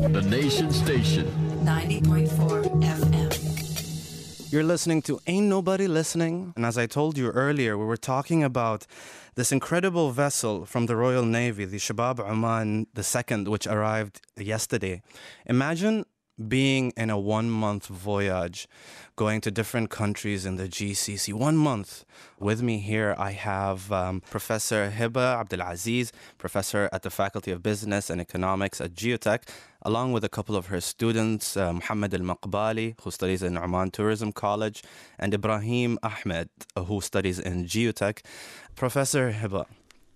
The Nation Station. 90.4 FM. You're listening to Ain't Nobody Listening. And as I told you earlier, we were talking about this incredible vessel from the Royal Navy, the Shabab Oman II, which arrived yesterday. Imagine being in a one month voyage, going to different countries in the GCC. One month. With me here, I have um, Professor Hiba Abdulaziz, professor at the Faculty of Business and Economics at GUtech, along with a couple of her students, uh, Muhammad Al Maqbali, who studies in Oman Tourism College, and Ibrahim Ahmed, uh, who studies in GUtech. Professor Hiba,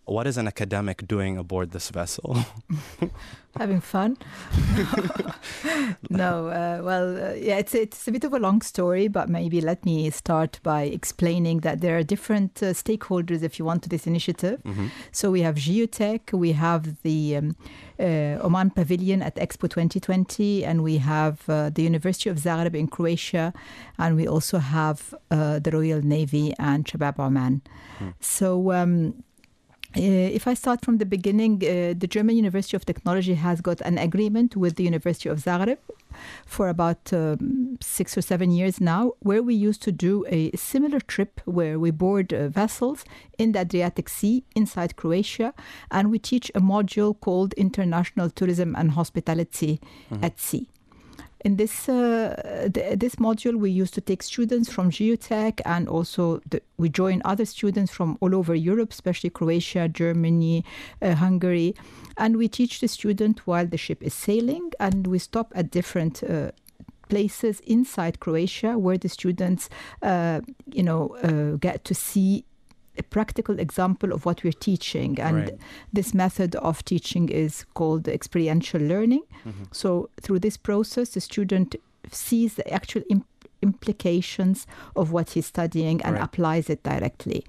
what is an academic doing aboard this vessel? Having fun? no, uh, well, uh, yeah, it's it's a bit of a long story, but maybe let me start by explaining that there are different uh, stakeholders, if you want, to this initiative. Mm-hmm. So we have GUtech, we have the um, uh, Oman Pavilion at Expo 2020, and we have uh, the University of Zagreb in Croatia, and we also have uh, the Royal Navy and Shabab Oman. So. Um, uh, if I start from the beginning, uh, the German University of Technology has got an agreement with the University of Zagreb for about um, six or seven years now, where we used to do a similar trip where we board uh, vessels in the Adriatic Sea inside Croatia, and we teach a module called International Tourism and Hospitality at Sea. In this uh, th- this module, we used to take students from GUtech, and also the, we join other students from all over Europe, especially Croatia, Germany, uh, Hungary, and we teach the student while the ship is sailing, and we stop at different. Uh, places inside Croatia where the students, uh, you know, uh, get to see a practical example of what we're teaching, and Right. this method of teaching is called experiential learning. Mm-hmm. So through this process, the student sees the actual im- implications of what he's studying and Right. applies it directly.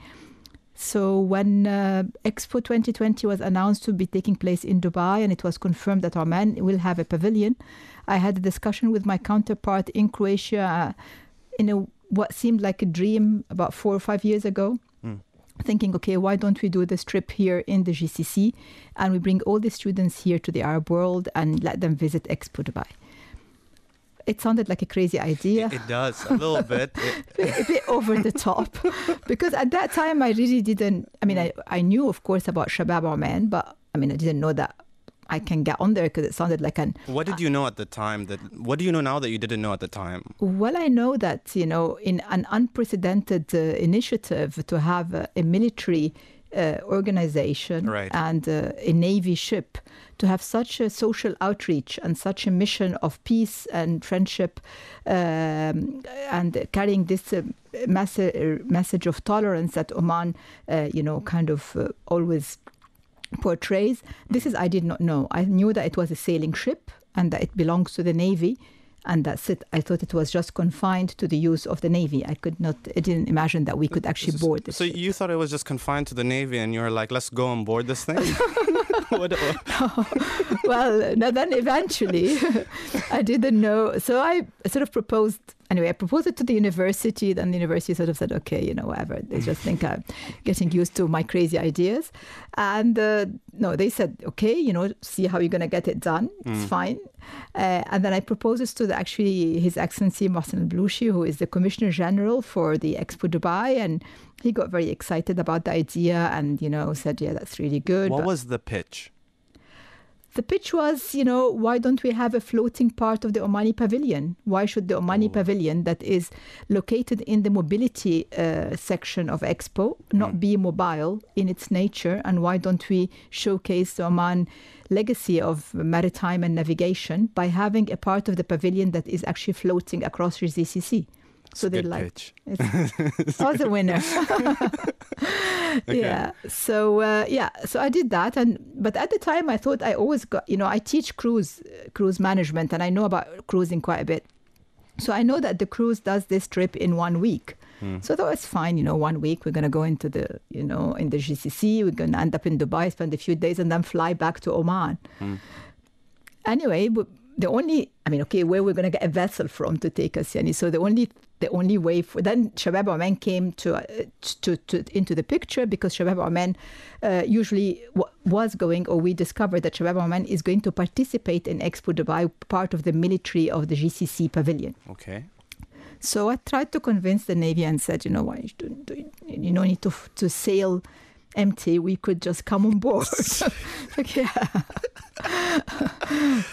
So when uh, Expo 2020 was announced to be taking place in Dubai and it was confirmed that Oman will have a pavilion, I had a discussion with my counterpart in Croatia uh, in a what seemed like a dream about four or five years ago. Thinking, okay, why don't we do this trip here in the GCC and we bring all the students here to the Arab world and let them visit Expo Dubai? It sounded like a crazy idea, It, it does, a little bit. A bit over the top, because at that time I really didn't. I mean, I, I knew, of course, about Shabab Oman, but I mean, I didn't know that I can get on there because it sounded like an what did you know at the time? That What do you know now that you didn't know at the time? Well, I know that, you know, in an unprecedented uh, initiative to have uh, a military uh, organization Right. and uh, a navy ship to have such a social outreach and such a mission of peace and friendship um, and carrying this uh, messa- message of tolerance that Oman, uh, you know, kind of uh, always portrays. This is I did not know. I knew that it was a sailing ship and that it belongs to the navy, and that's it. I thought it was just confined to the use of the navy. I could not. I didn't imagine that we could actually board this. So ship. you thought it was just confined to the Navy and you were like, let's go on board this thing? Well, no, then eventually I didn't know. So I sort of proposed, anyway, I proposed it to the university. Then the university sort of said, okay, you know, whatever. They just think I'm getting used to my crazy ideas. And uh, no, they said, okay, you know, see how you're going to get it done. It's fine. Uh, and then I proposed this to the, actually His Excellency Mohsen Balushi, who is the Commissioner General for the Expo Dubai. And he got very excited about the idea and, you know, said, yeah, that's really good. what but- was the pitch? the pitch was, you know, why don't we have a floating part of the Omani Pavilion? Why should the Omani Pavilion, that is located in the mobility uh, section of Expo, not be mobile in its nature? And why don't we showcase the Oman legacy of maritime and navigation by having a part of the pavilion that is actually floating across the GCC? So they like pitch. it's, I was a winner. Yeah. So uh, yeah. So I did that, and but at the time I thought I always got you know I teach cruise uh, cruise management, and I know about cruising quite a bit. So I know that the cruise does this trip in one week. So that was fine, you know, one week we're going to go into the, you know, in the GCC, we're going to end up in Dubai, spend a few days, and then fly back to Oman. Anyway, but the only, I mean, okay, where we're going to get a vessel from to take us, yani. So the only, the only way for then Shabab Oman came to, uh, to, to into the picture because Shabab Oman uh, usually w- was going, or we discovered that Shabab Oman is going to participate in Expo Dubai, part of the military of the GCC pavilion. Okay. So I tried to convince the Navy and said, you know why you don't, you don't need to, to sail empty. We could just come on board. like, yeah.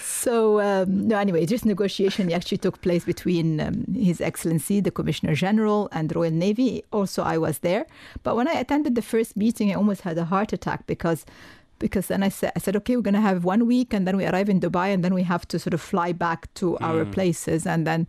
so um, no, anyway, this negotiation actually took place between um, His Excellency, the Commissioner General, and Royal Navy. Also, I was there. But when I attended the first meeting, I almost had a heart attack because because then I said, I said, okay, we're going to have one week, and then we arrive in Dubai, and then we have to sort of fly back to our places, and then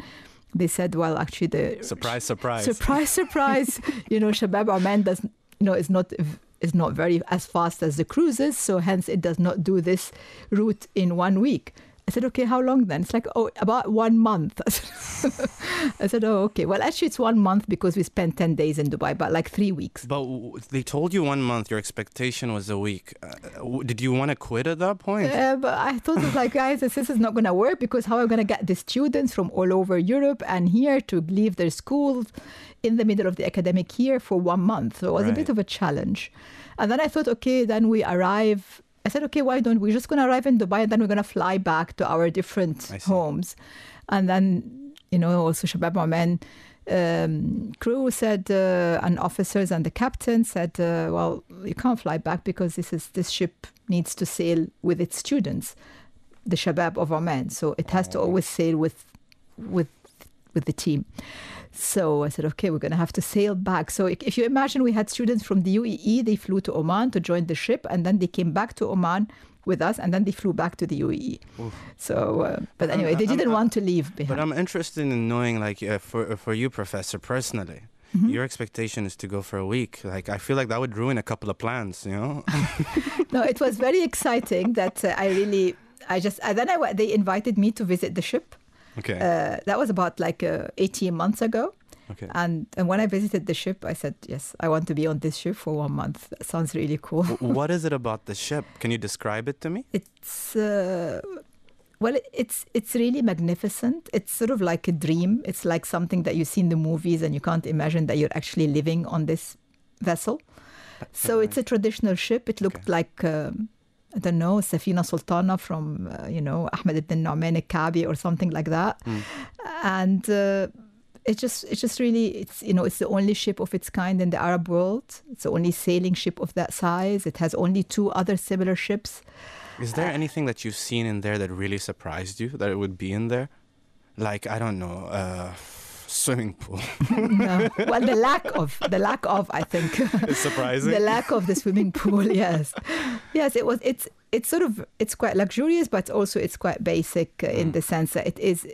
they said, well, actually, the Surprise, surprise. surprise, surprise. you know, Shabab Oman does, you know, is not is not very as fast as the cruises, so hence it does not do this route in one week. I said, okay, how long then? It's like, oh, about one month. I said, oh, okay. Well, actually, it's one month because we spent 10 days in Dubai, but like three weeks. But they told you one month. Your expectation was a week. Uh, did you want to quit at that point? Uh, but I thought it was like, guys, this is not going to work because how am I going to get the students from all over Europe and here to leave their schools in the middle of the academic year for one month? So it was a bit of a challenge. And then I thought, okay, then we arrive. I said, okay, why don't we just to arrive in Dubai and then we're going to fly back to our different homes. And then, you know, also Shabab Oman um, crew said, uh, and officers and the captain said, uh, well, you can't fly back because this is this ship needs to sail with its students, the Shabab of Oman. So it has to always sail with, with, with the team. So I said, okay, we're going to have to sail back. So if you imagine we had students from the UAE, they flew to Oman to join the ship, and then they came back to Oman with us, and then they flew back to the UAE. So, uh, but I'm- anyway, they didn't I'm- want to leave But. I'm interested in knowing, like, uh, for for you, Professor, personally, Mm-hmm. your expectation is to go for a week. Like, I feel like that would ruin a couple of plans. You know? no, it was very exciting that uh, I really, I just, and then I, they invited me to visit the ship. Okay. Uh, that was about like uh, 18 months ago. okay. And, and when I visited the ship, I said, yes, I want to be on this ship for one month. That sounds really cool. What is it about the ship? Can you describe it to me? It's uh, well, it's it's really magnificent. It's sort of like a dream. It's like something that you see in the movies, and you can't imagine that you're actually living on this vessel. So it's a traditional ship. It looked like. Um, I don't know, Safina Sultana from, uh, you know, Ahmed ibn Nu'man al-Kabi or something like that. And uh, it just, it's just really, it's, you know, it's the only ship of its kind in the Arab world. It's the only sailing ship of that size. It has only two other similar ships. Is there anything that you've seen in there that really surprised you that it would be in there? Like, I don't know, uh, swimming pool. no. Well, the lack of, the lack of, I think, it's surprising. the lack of the swimming pool. Yes, yes, it was. It's it's sort of it's quite luxurious, but also it's quite basic uh, in Mm. the sense that it is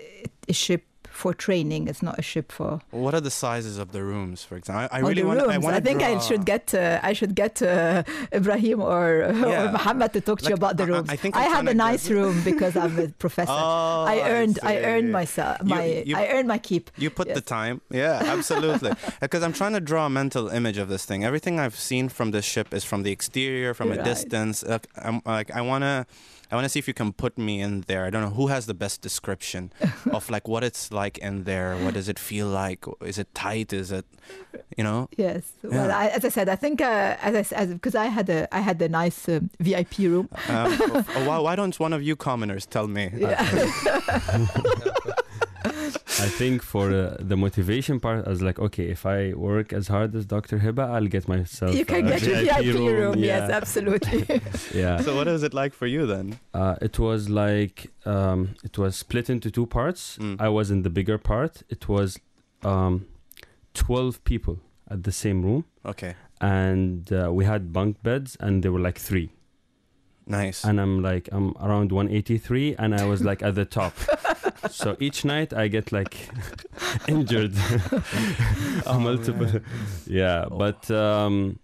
a ship for training. It's not a ship for. what are the sizes of the rooms, for example? I, I really want. rooms. I, wanna think I should get uh, I should get uh, Ibrahim or, Yeah. or Muhammad to talk to you about the I- I- rooms. I think I have a nice room because I'm a professor. Oh, I earned I, earned myself my you- I earned my keep. You put the time. Yeah, absolutely. Because I'm trying to draw a mental image of this thing. Everything I've seen from this ship is from the exterior, from a Right. distance. I'm like, I wanna, I wanna see if you can put me in there. I don't know who has the best description of like what it's like in there. What does it feel like? Is it tight? Is it, you know? Yes. Well, I, as I said, I think uh, as I as because I had a I had a nice um, VIP room. Um, oh, why, why don't one of you commoners tell me? Yeah. I think for uh, the motivation part, I was like, okay, if I work as hard as Dr. Hiba, I'll get myself you can a get your VIP room. Yeah, Yes, absolutely. yeah. So what was it like for you then? Uh, it was like um, it was split into two parts. Mm. I was in the bigger part. It was um, twelve people at the same room, Okay, and uh, we had bunk beds, and there were like three. Nice. And I'm like I'm around 183, and I was like at the top. so each night I get like injured. Oh, multiple. man. Yeah, Oh. but um,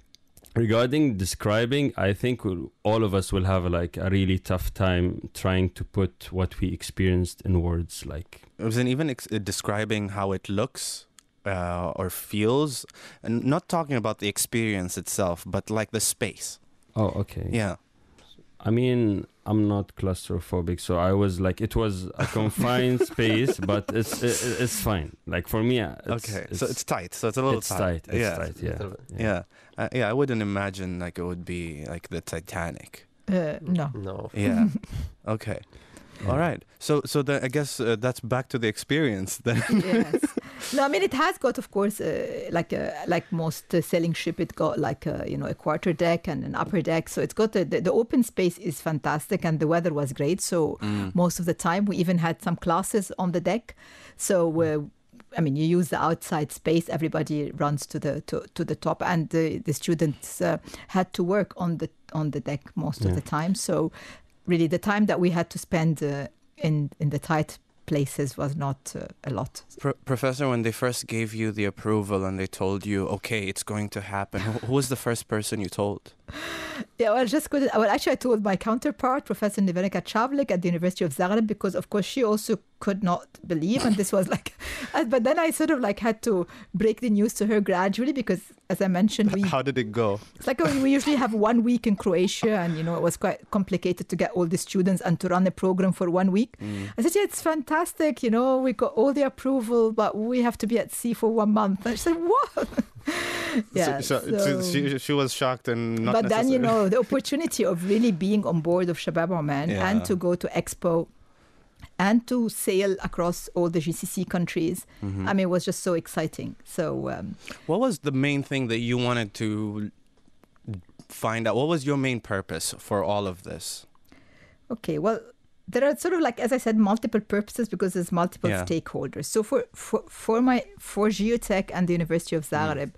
regarding describing, I think all of us will have like a really tough time trying to put what we experienced in words. Like, it even ex- uh, describing how it looks uh, or feels and not talking about the experience itself but like the space oh, okay. yeah I mean, I'm not claustrophobic, so I was like, it was a confined space, but it's it, it's fine. Like for me, uh, it's, okay, so it's tight. So it's a little it's tight. It's yeah, tight. Yeah, Little bit. yeah, uh, yeah. I wouldn't imagine like it would be like the Titanic. Uh, no. No. Yeah. okay. Yeah. All right. So so then I guess uh, that's back to the experience then. yes. No, I mean it has got, of course, uh, like uh, like most uh, sailing ship, it got like a, you know a quarter deck and an upper deck. So it's got the, the the open space is fantastic, and the weather was great. So Mm. most of the time we even had some classes on the deck. So. Uh, I mean, you use the outside space. Everybody runs to the to, to the top, and the, the students uh, had to work on the on the deck most of the time. So, really, the time that we had to spend uh, in in the tight places was not uh, a lot. Pro- Professor, when they first gave you the approval and they told you, okay, it's going to happen, who, who was the first person you told? Yeah, well, just couldn't. Well, actually, I told my counterpart, Professor Nevenka Čavlek at the University of Zagreb, because of course she also could not believe, and this was like. But then I sort of like had to break the news to her gradually, because as I mentioned, we How did it go? it's like uh, we usually have one week in Croatia, and you know it was quite complicated to get all the students and to run a program for one week. Mm. I said, yeah, it's fantastic. You know, we got all the approval, but we have to be at sea for one month. And she said, what? yeah. so, so, so- she, she was shocked and not but then you know the opportunity of really being on board of Shabab Oman Yeah. and to go to Expo and to sail across all the GCC countries. Mhm. I mean, it was just so exciting. So um, What was the main thing that you wanted to find out? What was your main purpose for all of this? okay, well. There are sort of like, as I said, multiple purposes because there's multiple Yeah. stakeholders. So for, for for my for GUtech and the University of Mm.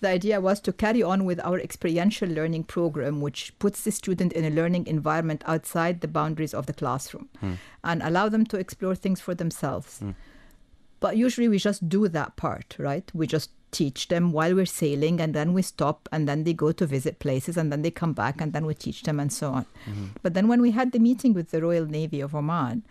The idea was to carry on with our experiential learning program, which puts the student in a learning environment outside the boundaries of the classroom Hmm. and allow them to explore things for themselves. Mm. But usually we just do that part, right? We just teach them while we're sailing and then we stop and then they go to visit places and then they come back and then we teach them and so on. Mm-hmm. But then when we had the meeting with the Royal Navy of Oman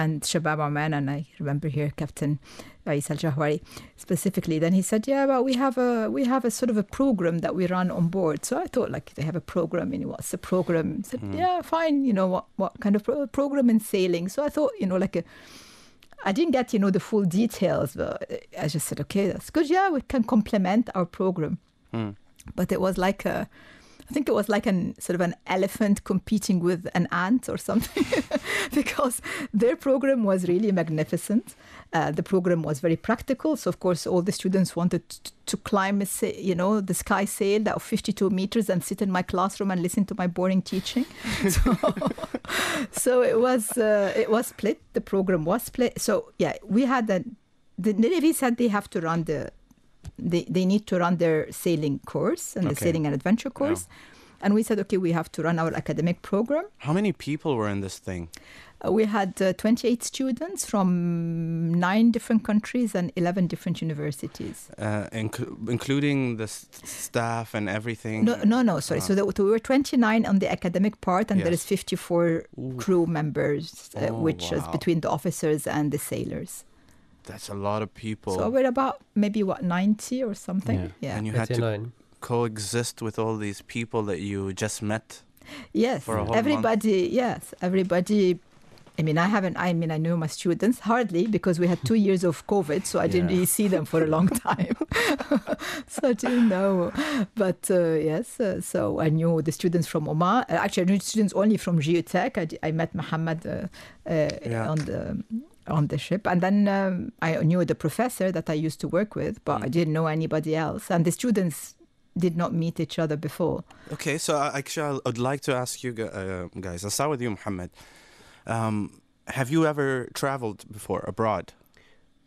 and Shabab Oman, and I remember here Captain Ais Al Jahwari specifically, then he said, "Yeah, but we have a we have a sort of a program that we run on board." So I thought, like, they have a program. You know, what's the program? I said, Mm. "Yeah, fine. You know, what what kind of pro- program in sailing?" So I thought, you know, like a I didn't get, you know, the full details, but I just said, okay, that's good. Yeah, we can complement our program. Mm. But it was like a, I think it was like an sort of an elephant competing with an ant or something, because their program was really magnificent. Uh, the program was very practical, so of course all the students wanted to, to climb, a, sa- you know, the sky sail of 52 meters and sit in my classroom and listen to my boring teaching. so, so it was uh, it was split. The program was split. So yeah, we had a, the Navy said they have to run the they, they need to run their sailing course and the sailing and adventure course. And we said, okay, we have to run our academic program. How many people were in this thing? Uh, we had uh, 28 students from nine different countries and 11 different universities. Uh, inc- including the s- staff and everything? No, no, no, sorry. Ah. So there, we were 29 on the academic part, and there Yes. is 54 Ooh, crew members, uh, Oh, which is between the officers and the sailors. That's a lot of people. So we're about maybe what 90 or something. Yeah. Yeah. and you had to coexist with all these people that you just met. Yes, for a whole month. everybody. Yes, everybody. I mean, I haven't. I mean, I knew my students hardly because we had two years of COVID, so I didn't Yeah. really see them for a long time. so I didn't know. But uh, yes, uh, so I knew the students from Oman. Uh, Actually, I knew students only from GUtech. I, I met Mohammed uh, uh, Yeah. on the on the ship, and then um, I knew the professor that I used to work with, but I Mm. didn't know anybody else. And the students did not meet each other before. Okay, so I- actually, I'd like to ask you uh, guys. I'll start with you, Muhammad. Um, have you ever traveled before abroad?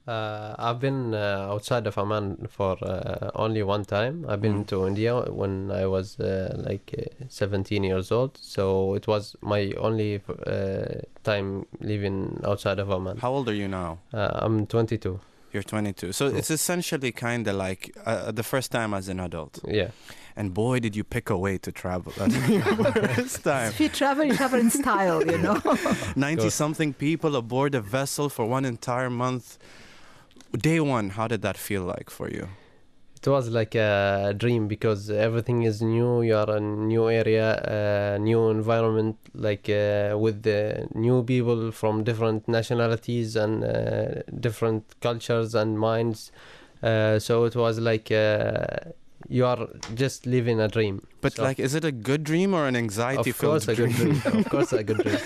Uh, I've been uh, outside of Oman for uh, only one time. I've been Mm. to India when I was uh, like uh, 17 years old. So it was my only uh, time living outside of Oman. How old are you now? Uh, I'm 22. You're 22. So Yeah. it's essentially kind of like uh, the first time as an adult. Yeah. And boy, did you pick a way to travel. That's first time. If you travel, you travel in style, you know. 90 something people aboard a vessel for one entire month. Day one, how did that feel like for you? it was like a dream because everything is new. You are in a new area, a new environment, like uh, with the new people from different nationalities and uh, different cultures and minds. Uh, so it was like uh, you are just living a dream. But So- like, is it a good dream or an of anxiety-filled course, a good dream. of course, a good dream.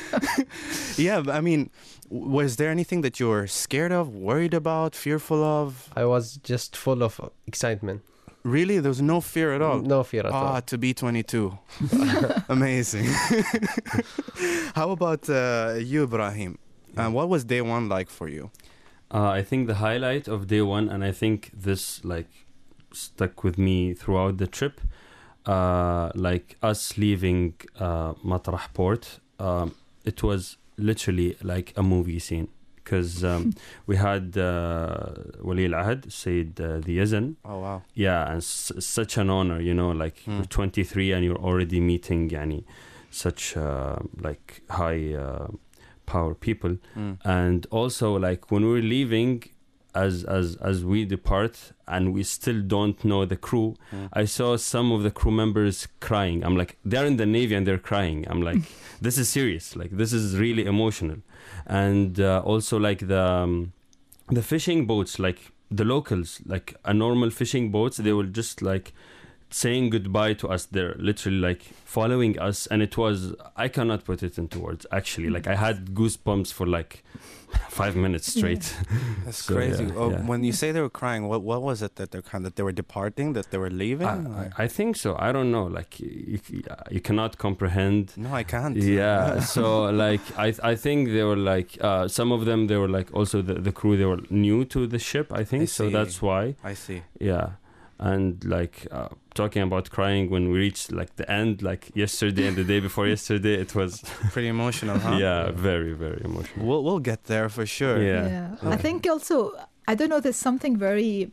yeah, I mean, was there anything that you were scared of, worried about, fearful of? I was just full of excitement. Really, there was no fear at all. No fear at Ah, all. Ah, to be 22. Amazing. How about uh, you, Ibrahim? Uh, what was day one like for you? Uh, I think the highlight of day one, and I think this like stuck with me throughout the trip, uh, like us leaving uh, Matrah port, um, it was literally like a movie scene because um, we had uh, Wali al Ahad, Sayyid uh, Theyazin. Oh, wow. Yeah, and s- such an honor, you know, like Hmm. you're 23 and you're already meeting yani, such uh, like high uh, power people Mm. and also like when we're leaving as as as we depart and we still don't know the crew Mm. i saw some of the crew members crying. I'm like they're in the navy and they're crying. I'm like this is serious. Like this is really emotional. And uh, also like the um, the fishing boats like the locals like a normal fishing boats they will just like saying goodbye to us they're literally like following us and it was i cannot put it into words actually. Like i had goosebumps for like five minutes straight. That's So, crazy. yeah, oh, yeah. When you say they were crying, what what was it that they're kind that they were departing, that they were leaving? I, I, I think so. I don't know. Like you, you cannot comprehend. No, I can't. yeah. So like i i think they were like uh some of them they were like also the, the crew they were new to the ship i think. So that's why. I see. yeah and like uh, talking about crying when we reached like the end like yesterday and the day before yesterday it was Pretty emotional, huh? yeah very very emotional We'll we'll get there for sure. Yeah. I think also, I don't know, there's something very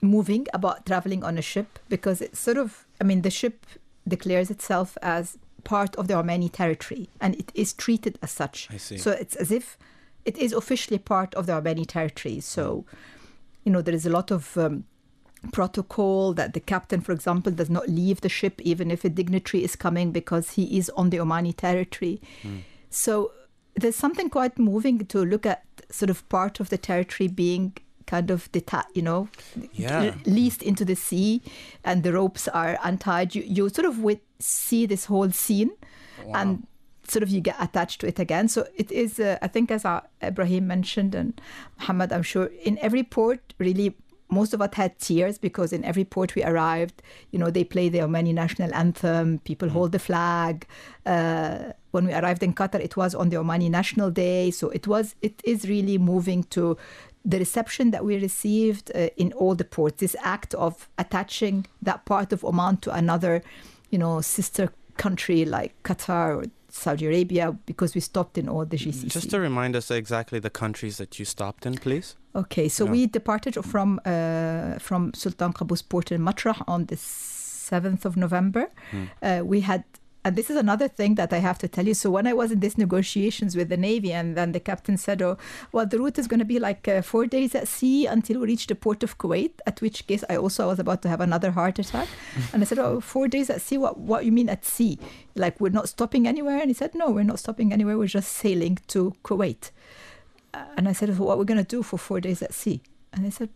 moving about traveling on a ship because it's sort of, I mean, the ship declares itself as part of the Armenian territory and it is treated as such. I see. So it's as if it is officially part of the Armenian territory. So, you know, there is a lot of um, protocol that the captain, for example, does not leave the ship even if a dignitary is coming because he is on the Omani territory. So there's something quite moving to look at sort of part of the territory being kind of detached, you know, Yeah. leased into the sea and the ropes are untied. You, you sort of wit- see this whole scene and sort of you get attached to it again. So it is, uh, I think, as uh, Ibrahim mentioned and Muhammad, I'm sure, in every port, really, most of us had tears because in every port we arrived, you know, they play the Omani national anthem, people hold the flag. Uh, when we arrived in Qatar, it was on the Omani National Day. So it was, it is really moving to the reception that we received uh, in all the ports. This act of attaching that part of Oman to another, you know, sister country like Qatar or Saudi Arabia, because we stopped in all the GCC. Just to remind us exactly the countries that you stopped in, please. Okay, so Yeah. we departed from uh, from Sultan Qaboos port in Matrah on the seventh of November. Hmm. Uh, we had, and this is another thing that I have to tell you. So when I was in these negotiations with the navy, and then the captain said, "Oh, well, the route is going to be like uh, four days at sea until we reach the port of Kuwait." At which case, I also was about to have another heart attack, and I said, "Oh, four days at sea? What? What you mean at sea? Like we're not stopping anywhere?" And he said, "No, we're not stopping anywhere. We're just sailing to Kuwait." Uh, and I said, well, "What we're going to do for four days at sea?" And they said,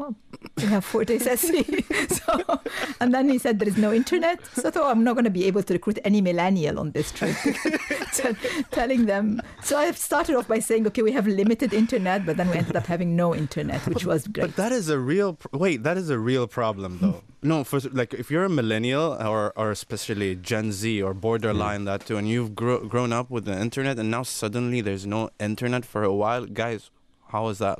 "Well, we have four days at sea." so, and then he said, "There is no internet." So I thought, oh, "I'm not going to be able to recruit any millennial on this trip." Tell- telling them. So I started off by saying, "Okay, we have limited internet," but then we ended up having no internet, which was great. But that is a real pr- wait. That is a real problem, though. no, for like if you're a millennial or or especially Gen Z or borderline mm. that too, and you've gro- grown up with the internet, and now suddenly there's no internet for a while, guys. How is that?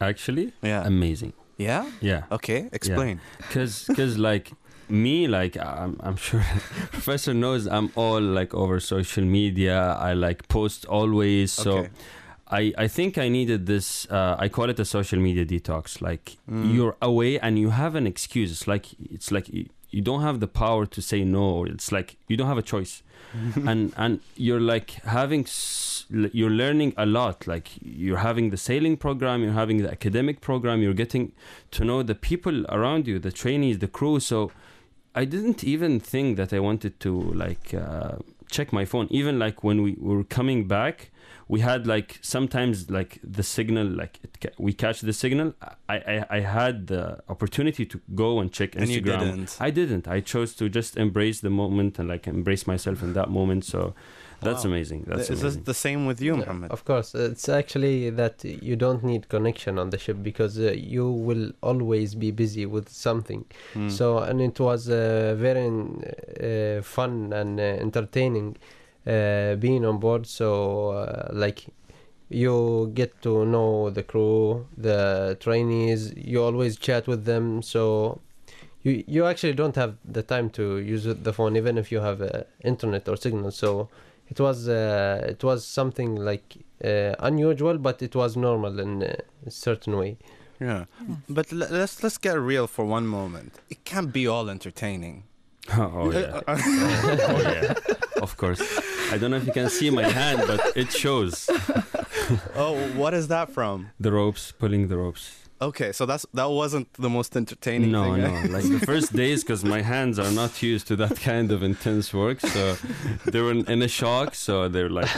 Actually Yeah. amazing yeah. yeah Okay. Explain. because because like me like I'm, I'm sure professor knows i'm all like over social media i like post always so Okay. I, I think I needed this. Uh, I call it a social media detox. Like Mm. you're away and you have an excuse. It's like it's like you don't have the power to say no. It's like you don't have a choice. And and you're like having you're learning a lot. Like you're having the sailing program you're having the academic program you're getting to know the people around you the trainees the crew. So i didn't even think that i wanted to like uh, check my phone. Even like when we were coming back we had like sometimes like the signal like it ca- we catch the signal I, I i had the opportunity to go and check And you instagram didn't. I didn't. I chose to just embrace the moment and like embrace myself in that moment. So that's Wow. amazing. That's Is this amazing. the same with you, Yeah, Muhammad? Of course, it's actually that you don't need connection on the ship because uh, you will always be busy with something. Mm. So, and it was uh, very uh, fun and uh, entertaining uh, being on board. So, uh, like, you get to know the crew, the trainees. You always chat with them. So, you you actually don't have the time to use the phone, even if you have uh, internet or signal. So, it was uh, it was something like uh, unusual, but it was normal in uh, a certain way. yeah. Yeah. But l- let's let's get real for one moment. It can't be all entertaining. oh yeah. oh yeah. Of course. I don't know if you can see my hand, but it shows oh, what is that from? the ropes, pulling the ropes. Okay, so that's that wasn't the most entertaining No, thing. no. Like the first days, because my hands are not used to that kind of intense work, so they were in, a shock. So they're like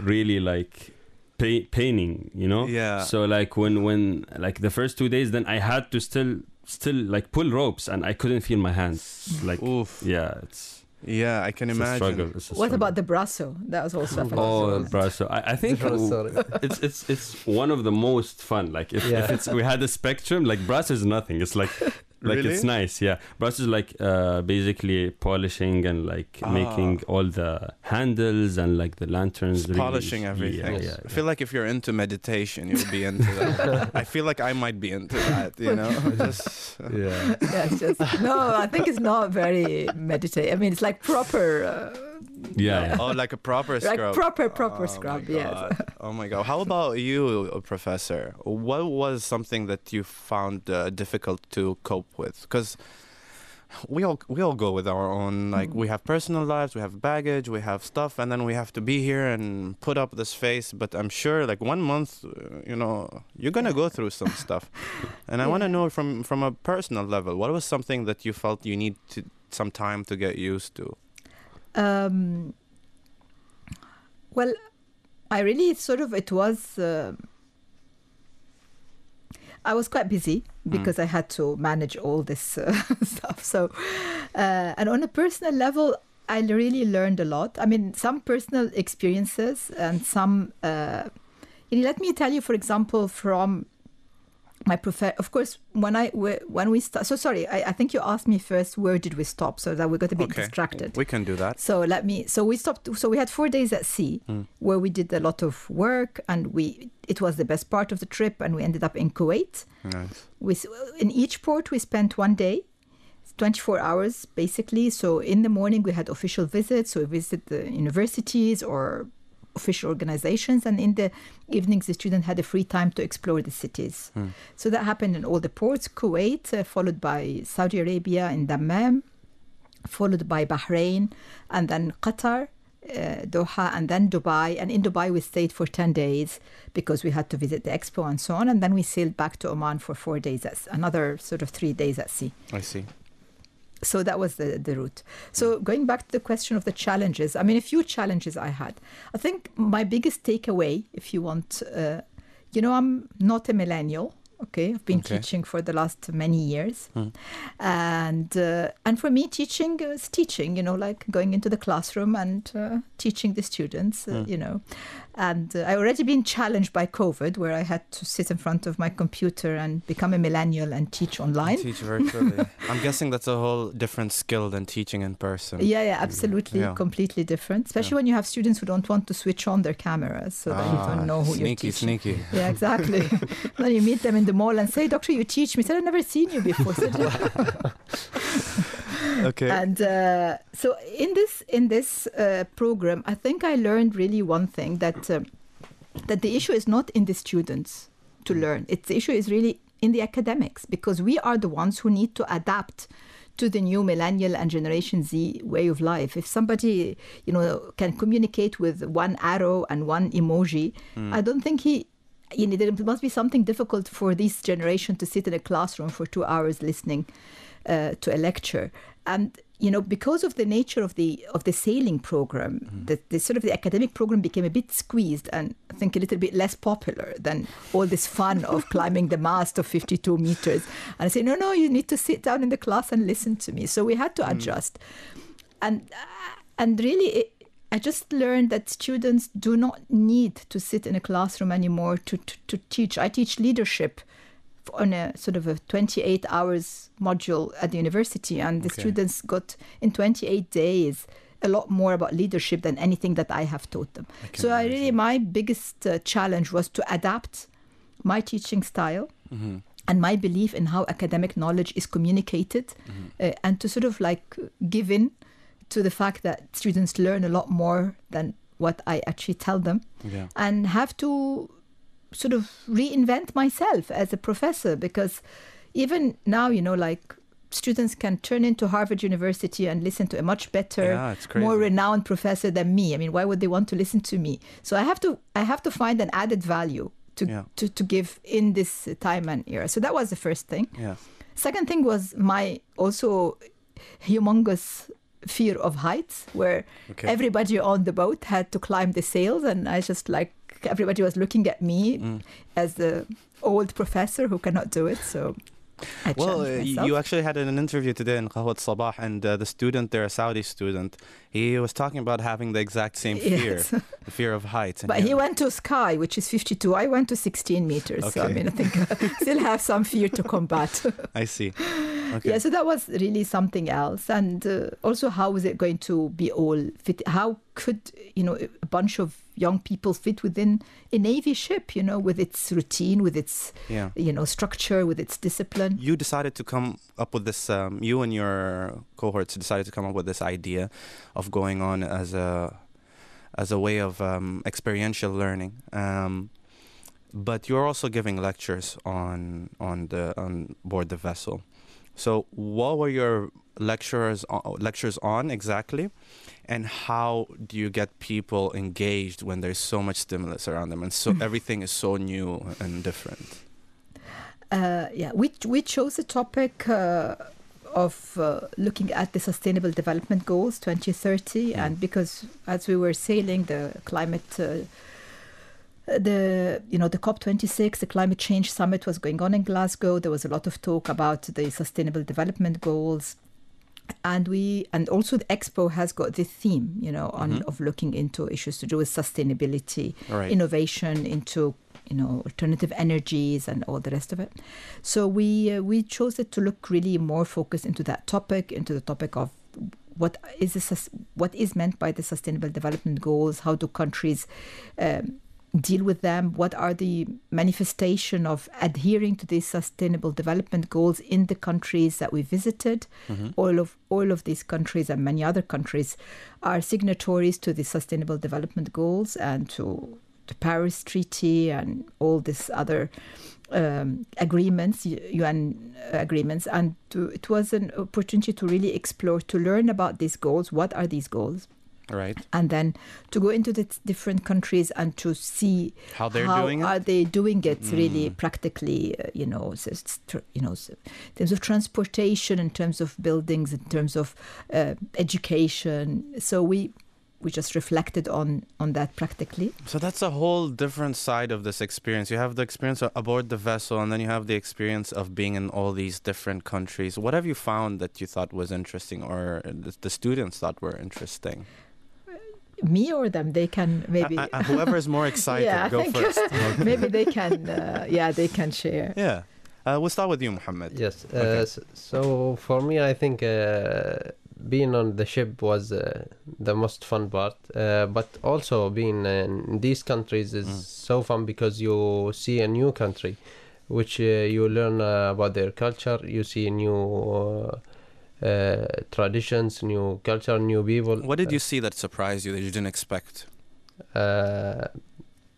really like pa- paining, you know. Yeah. So like when when like the first two days, then I had to still still like pull ropes, and I couldn't feel my hands. Like Oof. yeah, it's, Yeah, I can it's a imagine. struggle. It's a What about the brasso? That was also a oh, fun Oh, moment. brasso. I, I think Different it's it's it's one of the most fun. Like if, if it's we had a spectrum, like brasso is nothing. It's like like Really? it's nice. Yeah, brasso is like uh, basically polishing and like Ah. making all the handles and like the lanterns. Really- polishing everything. Yeah, yeah, I feel like if you're into meditation, you'll be into that. I feel like I might be into that. You know, just yeah. Yeah, it's just no. I think it's not very meditative. I mean, it's like proper, uh, yeah, yeah. oh, like a proper scrub. like scrub. proper, proper Oh scrub. Yes. Oh my god. How about you, uh, Professor? What was something that you found uh, difficult to cope with? Because we all we all go with our own like Mm. we have personal lives, we have baggage, we have stuff, and then we have to be here and put up this face. But I'm sure like one month, uh, you know, you're gonna go through some stuff, and I want to know from from a personal level, what was something that you felt you need to some time to get used to? Um, well, I really sort of it was. Uh, I was quite busy because I had to manage all this uh, stuff. So, uh, and on a personal level, I really learned a lot. I mean, some personal experiences and some. Uh, let me tell you, for example, from my prof. Of course, when I when we start. So sorry, I, I think you asked me first where did we stop, so that we got a bit Okay. distracted. We can do that. So let me. So we stopped. So we had four days at sea, Mm. where we did a lot of work, and we. It was the best part of the trip, and we ended up in Kuwait. Nice. We in each port we spent one day, 24 hours basically. So in the morning we had official visits. So we visited the universities or official organizations, and in the evenings the student had a free time to explore the cities. Hmm. So that happened in all the ports. Kuwait, uh, followed by Saudi Arabia in Dammam, followed by Bahrain, and then Qatar. Uh, Doha and then Dubai. And in Dubai, we stayed for 10 days because we had to visit the expo and so on. And then we sailed back to Oman for four days, at, another sort of three days at sea. I see. So that was the, the route. So going back to the question of the challenges, I mean, a few challenges I had. I think my biggest takeaway, if you want, uh, you know, I'm not a millennial. Okay, I've been Okay. teaching for the last many years, Hmm. and uh, and for me, teaching is teaching. You know, like going into the classroom and uh, teaching the students. Uh, Hmm. You know, and uh, I already been challenged by COVID, where I had to sit in front of my computer and become a millennial and teach online. Teach virtually. I'm guessing that's a whole different skill than teaching in person. Yeah, yeah, absolutely, Yeah. completely different. Especially when you have students who don't want to switch on their cameras, so that you Ah, don't know who you're sneaky, teaching. sneaky. Yeah, exactly. then you meet them in the mall and say, "Doctor, you teach me." I said, "I've never seen you before." I said, "Yeah." Okay. and uh, so in this in this uh, program, I think I learned really one thing that um, that the issue is not in the students to learn. It's the issue is really in the academics because we are the ones who need to adapt to the new millennial and generation z way of life if somebody you know can communicate with one arrow and one emoji i don't think he you know, there must be something difficult for this generation to sit in a classroom for two hours listening uh, to a lecture. And you know because of the nature of the of the sailing program the, the sort of the academic program became a bit squeezed and i think a little bit less popular than all this fun of climbing the mast of 52 meters. And i said no no you need to sit down in the class and listen to me. So we had to adjust. And and really it, I just learned that students do not need to sit in a classroom anymore to, to, to teach. I teach leadership on a sort of a 28 hours module at the university, and the Okay. students got in 28 days a lot more about leadership than anything that I have taught them. can So I really, my biggest uh, challenge was to adapt my teaching style Mm-hmm. and my belief in how academic knowledge is communicated Mm-hmm. uh, and to sort of like give in to the fact that students learn a lot more than what I actually tell them Yeah. and have to sort of reinvent myself as a professor because even now you know like students can turn into Harvard University and listen to a much better Yeah, more renowned professor than me I mean why would they want to listen to me so I have to I have to find an added value to Yeah. to, to give in this time and era so that was the first thing Yeah. Second thing was my also humongous fear of heights, where Okay. everybody on the boat had to climb the sails, and I just like everybody was looking at me Mm. as the old professor who cannot do it. So I Well, uh, challenged y- myself. you actually had an interview today in Qahwat Sabah, and uh, the student there, a Saudi student, he was talking about having the exact same fear, Yes. the fear of heights. But he went to sky, which is 52. I went to 16 meters. Okay. So I mean, I think I still have some fear to combat. I see. Okay. Yeah, so that was really something else. And uh, also, how was it going to be all fit? How could, you know, a bunch of young people fit within a Navy ship, you know, with its routine, with its, Yeah. you know, structure, with its discipline? You decided to come up with this. Um, you and your cohorts decided to come up with this idea of going on as a as a way of um, experiential learning. Um, but you're also giving lectures on on the on board the vessel. So, what were your lecturers o- lectures on exactly, and how do you get people engaged when there's so much stimulus around them and so everything is so new and different? Uh, yeah, we, we chose a topic uh, of uh, looking at the Sustainable Development Goals 2030, and because as we were sailing the climate. Uh, the you know the COP26, the climate change summit was going on in Glasgow. There was a lot of talk about the sustainable development goals, and we and also the expo has got the theme you know on of looking into issues to do with sustainability, Right. innovation into you know alternative energies and all the rest of it. So we uh, we chose it to look really more focused into that topic, into the topic of what is the, sus- what is meant by the sustainable development goals how do countries um, deal with them what are the manifestation of adhering to these sustainable development goals in the countries that we visited all of all of these countries and many other countries are signatories to the sustainable development goals and to the paris treaty and all these other um, agreements, UN agreements, and to, it was an opportunity to really explore, to learn about these goals. What are these goals? Right. And then to go into the t- different countries and to see How they're how doing it? are they doing it really Mm. practically? Uh, you know, so it's tr- you know, in terms of transportation, in terms of buildings, in terms of uh, education. So we we just reflected on on that practically. So that's a whole different side of this experience. You have the experience aboard the vessel, and then you have the experience of being in all these different countries. What have you found that you thought was interesting, or the, the students thought were interesting? Me or them, they can maybe. Uh, uh, whoever is more excited, yeah, go first. maybe they can. Uh, yeah, they can share. yeah. Uh, we'll start with you, Muhammad. Yes. Uh, Okay. s- so for me, I think uh, being on the ship was uh, the most fun part. Uh, but also being in these countries is Mm. so fun because you see a new country, which uh, you learn uh, about their culture. You see new uh, traditions, new culture, new people. What did you see that surprised you that you didn't expect? Uh,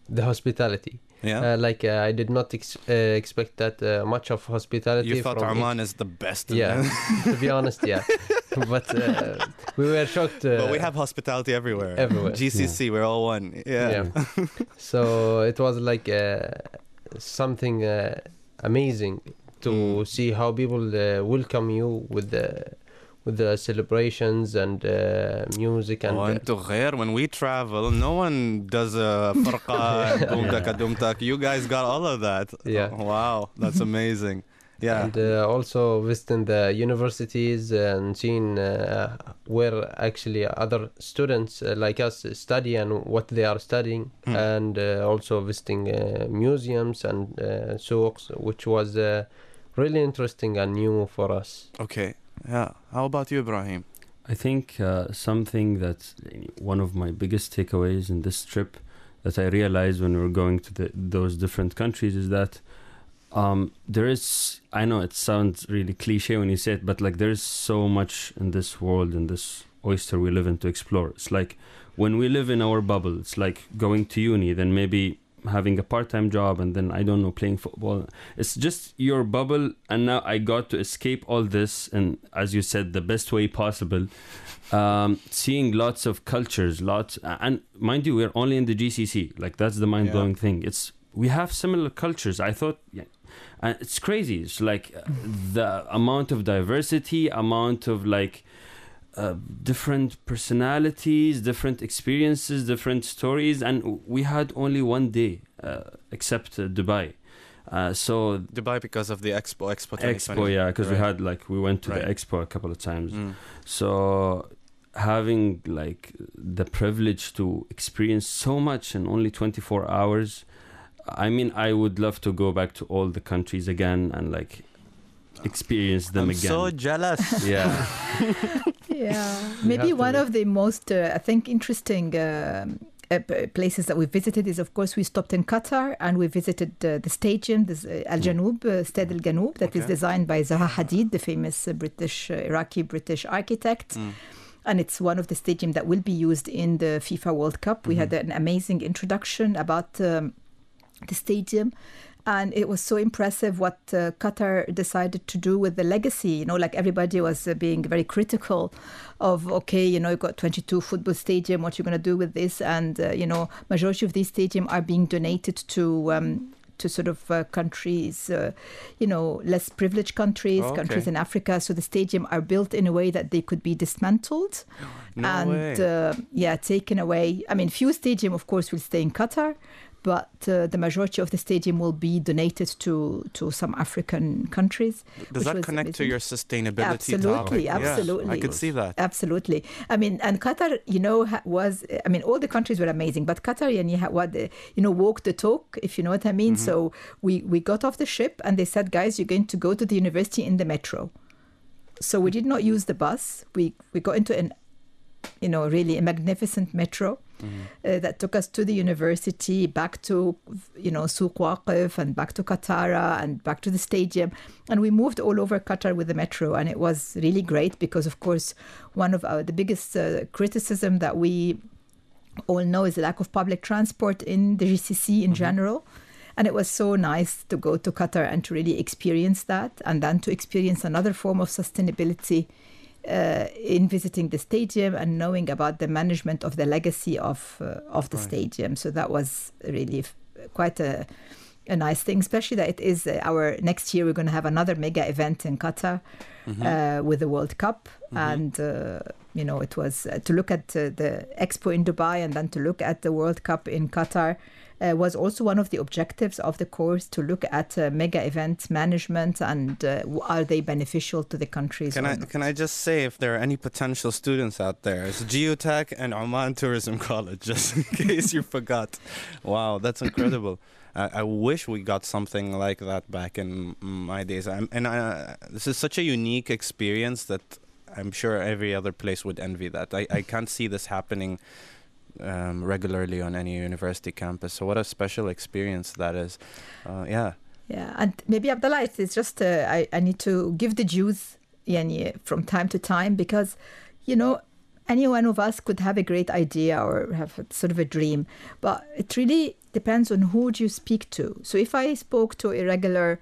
the hospitality. Yeah. Uh, like uh, I did not ex- uh, expect that uh, much of hospitality. you thought Oman is the best. Yeah, to be honest, yeah. but uh, we were shocked. Uh, but we have hospitality everywhere. everywhere. GCC, we're all one. Yeah. Yeah. so it was like uh, something uh, amazing to mm. see how people uh, welcome you with the with the celebrations and uh, music and oh, when we travel no one does a farqa you guys got all of that. Yeah. Oh, wow. That's amazing. Yeah. And uh, also visiting the universities and seeing uh, where actually other students uh, like us study and what they are studying. Mm. and uh, also visiting uh, museums and uh, souks which was really interesting and new for us. Okay. Yeah. How about you Ibrahim? I think uh, something that one of my biggest takeaways in this trip that I realized when we were going to the, those different countries is that um, there is, I know it sounds really cliche when you say it, but like there's so much in this world, in this oyster we live in to explore. It's like when we live in our bubble, it's like going to uni, then maybe having a part-time job and then i don't know playing football. It's just your bubble and now i got to escape all this and as you said the best way possible. Um, seeing lots of cultures lots and mind you we're only in the gcc like that's the mind-blowing thing. It's we have similar cultures. I thought yeah, and it's crazy. It's like uh, the amount of diversity amount of like uh, different personalities, different experiences, different stories, and we had only one day uh, except uh, Dubai. Uh, so Dubai because of the expo expo Expo, yeah, because we had like we went to Right. the Expo a couple of times. Mm. So having like the privilege to experience so much in only 24 hours, I mean, I would love to go back to all the countries again and like experience them I'm again. so jealous yeah. Yeah, maybe one of the most, uh, I think, interesting um, uh, places that we visited is, of course, we stopped in Qatar and we visited uh, the stadium, this, uh, Al Janoub, uh, Stade Al Janoub, that is Okay. designed by Zaha Hadid, the famous uh, British, uh, Iraqi British architect. Mm. And it's one of the stadium that will be used in the FIFA World Cup. We had an amazing introduction about um, the stadium. And it was so impressive what uh, Qatar decided to do with the legacy. You know, like everybody was uh, being very critical of, okay, you know, you've got 22 football stadium, what you're going to do with this? And, uh, you know, majority of these stadium are being donated to um, to sort of uh, countries, uh, you know, less privileged countries, Oh, okay. countries in Africa. So the stadium are built in a way that they could be dismantled no and uh, yeah, taken away. I mean, few stadium, of course, will stay in Qatar, but uh, the majority of the stadium will be donated to to some African countries. does that connect to your sustainability Absolutely, topic? Yeah, I could see that Absolutely. I mean, and Qatar, you know, was I mean, all the countries were amazing, but Qatar, uh, you know, walked the talk, if you know what I mean. So we we got off the ship, and they said, guys, you're going to go to the university in the metro. So we did not use the bus. We we got into an, you know, really a magnificent metro. Uh, that took us to the university, back to, you know, Souq Waqif and back to Katara and back to the stadium. And we moved all over Qatar with the metro. And it was really great because, of course, one of our, the biggest uh, criticism that we all know is the lack of public transport in the GCC in general. And it was so nice to go to Qatar and to really experience that and then to experience another form of sustainability uh, in visiting the stadium and knowing about the management of the legacy of uh, of the Right. stadium. So that was really f- quite a a nice thing, especially that it is uh, our next year. We're going to have another mega event in Qatar Mm-hmm. uh, with the World Cup, and uh, you know it was uh, to look at uh, the Expo in Dubai and then to look at the World Cup in Qatar. Uh, was also one of the objectives of the course to look at uh, mega event management and uh, are they beneficial to the countries? Can I can I just say if there are any potential students out there, it's GUtech and Oman Tourism College, just in case you forgot. Wow, that's incredible. I, I wish we got something like that back in my days. I'm, and I, this is such a unique experience that I'm sure every other place would envy that. I, I can't see this happening um, regularly on any university campus. So what a special experience that is. Uh, yeah. Yeah, and maybe Abdullah, it's, just uh, I, I need to give the Jews yani, from time to time because, you know, any one of us could have a great idea or have a, sort of a dream, but it really depends on who do you speak to. So if I spoke to a regular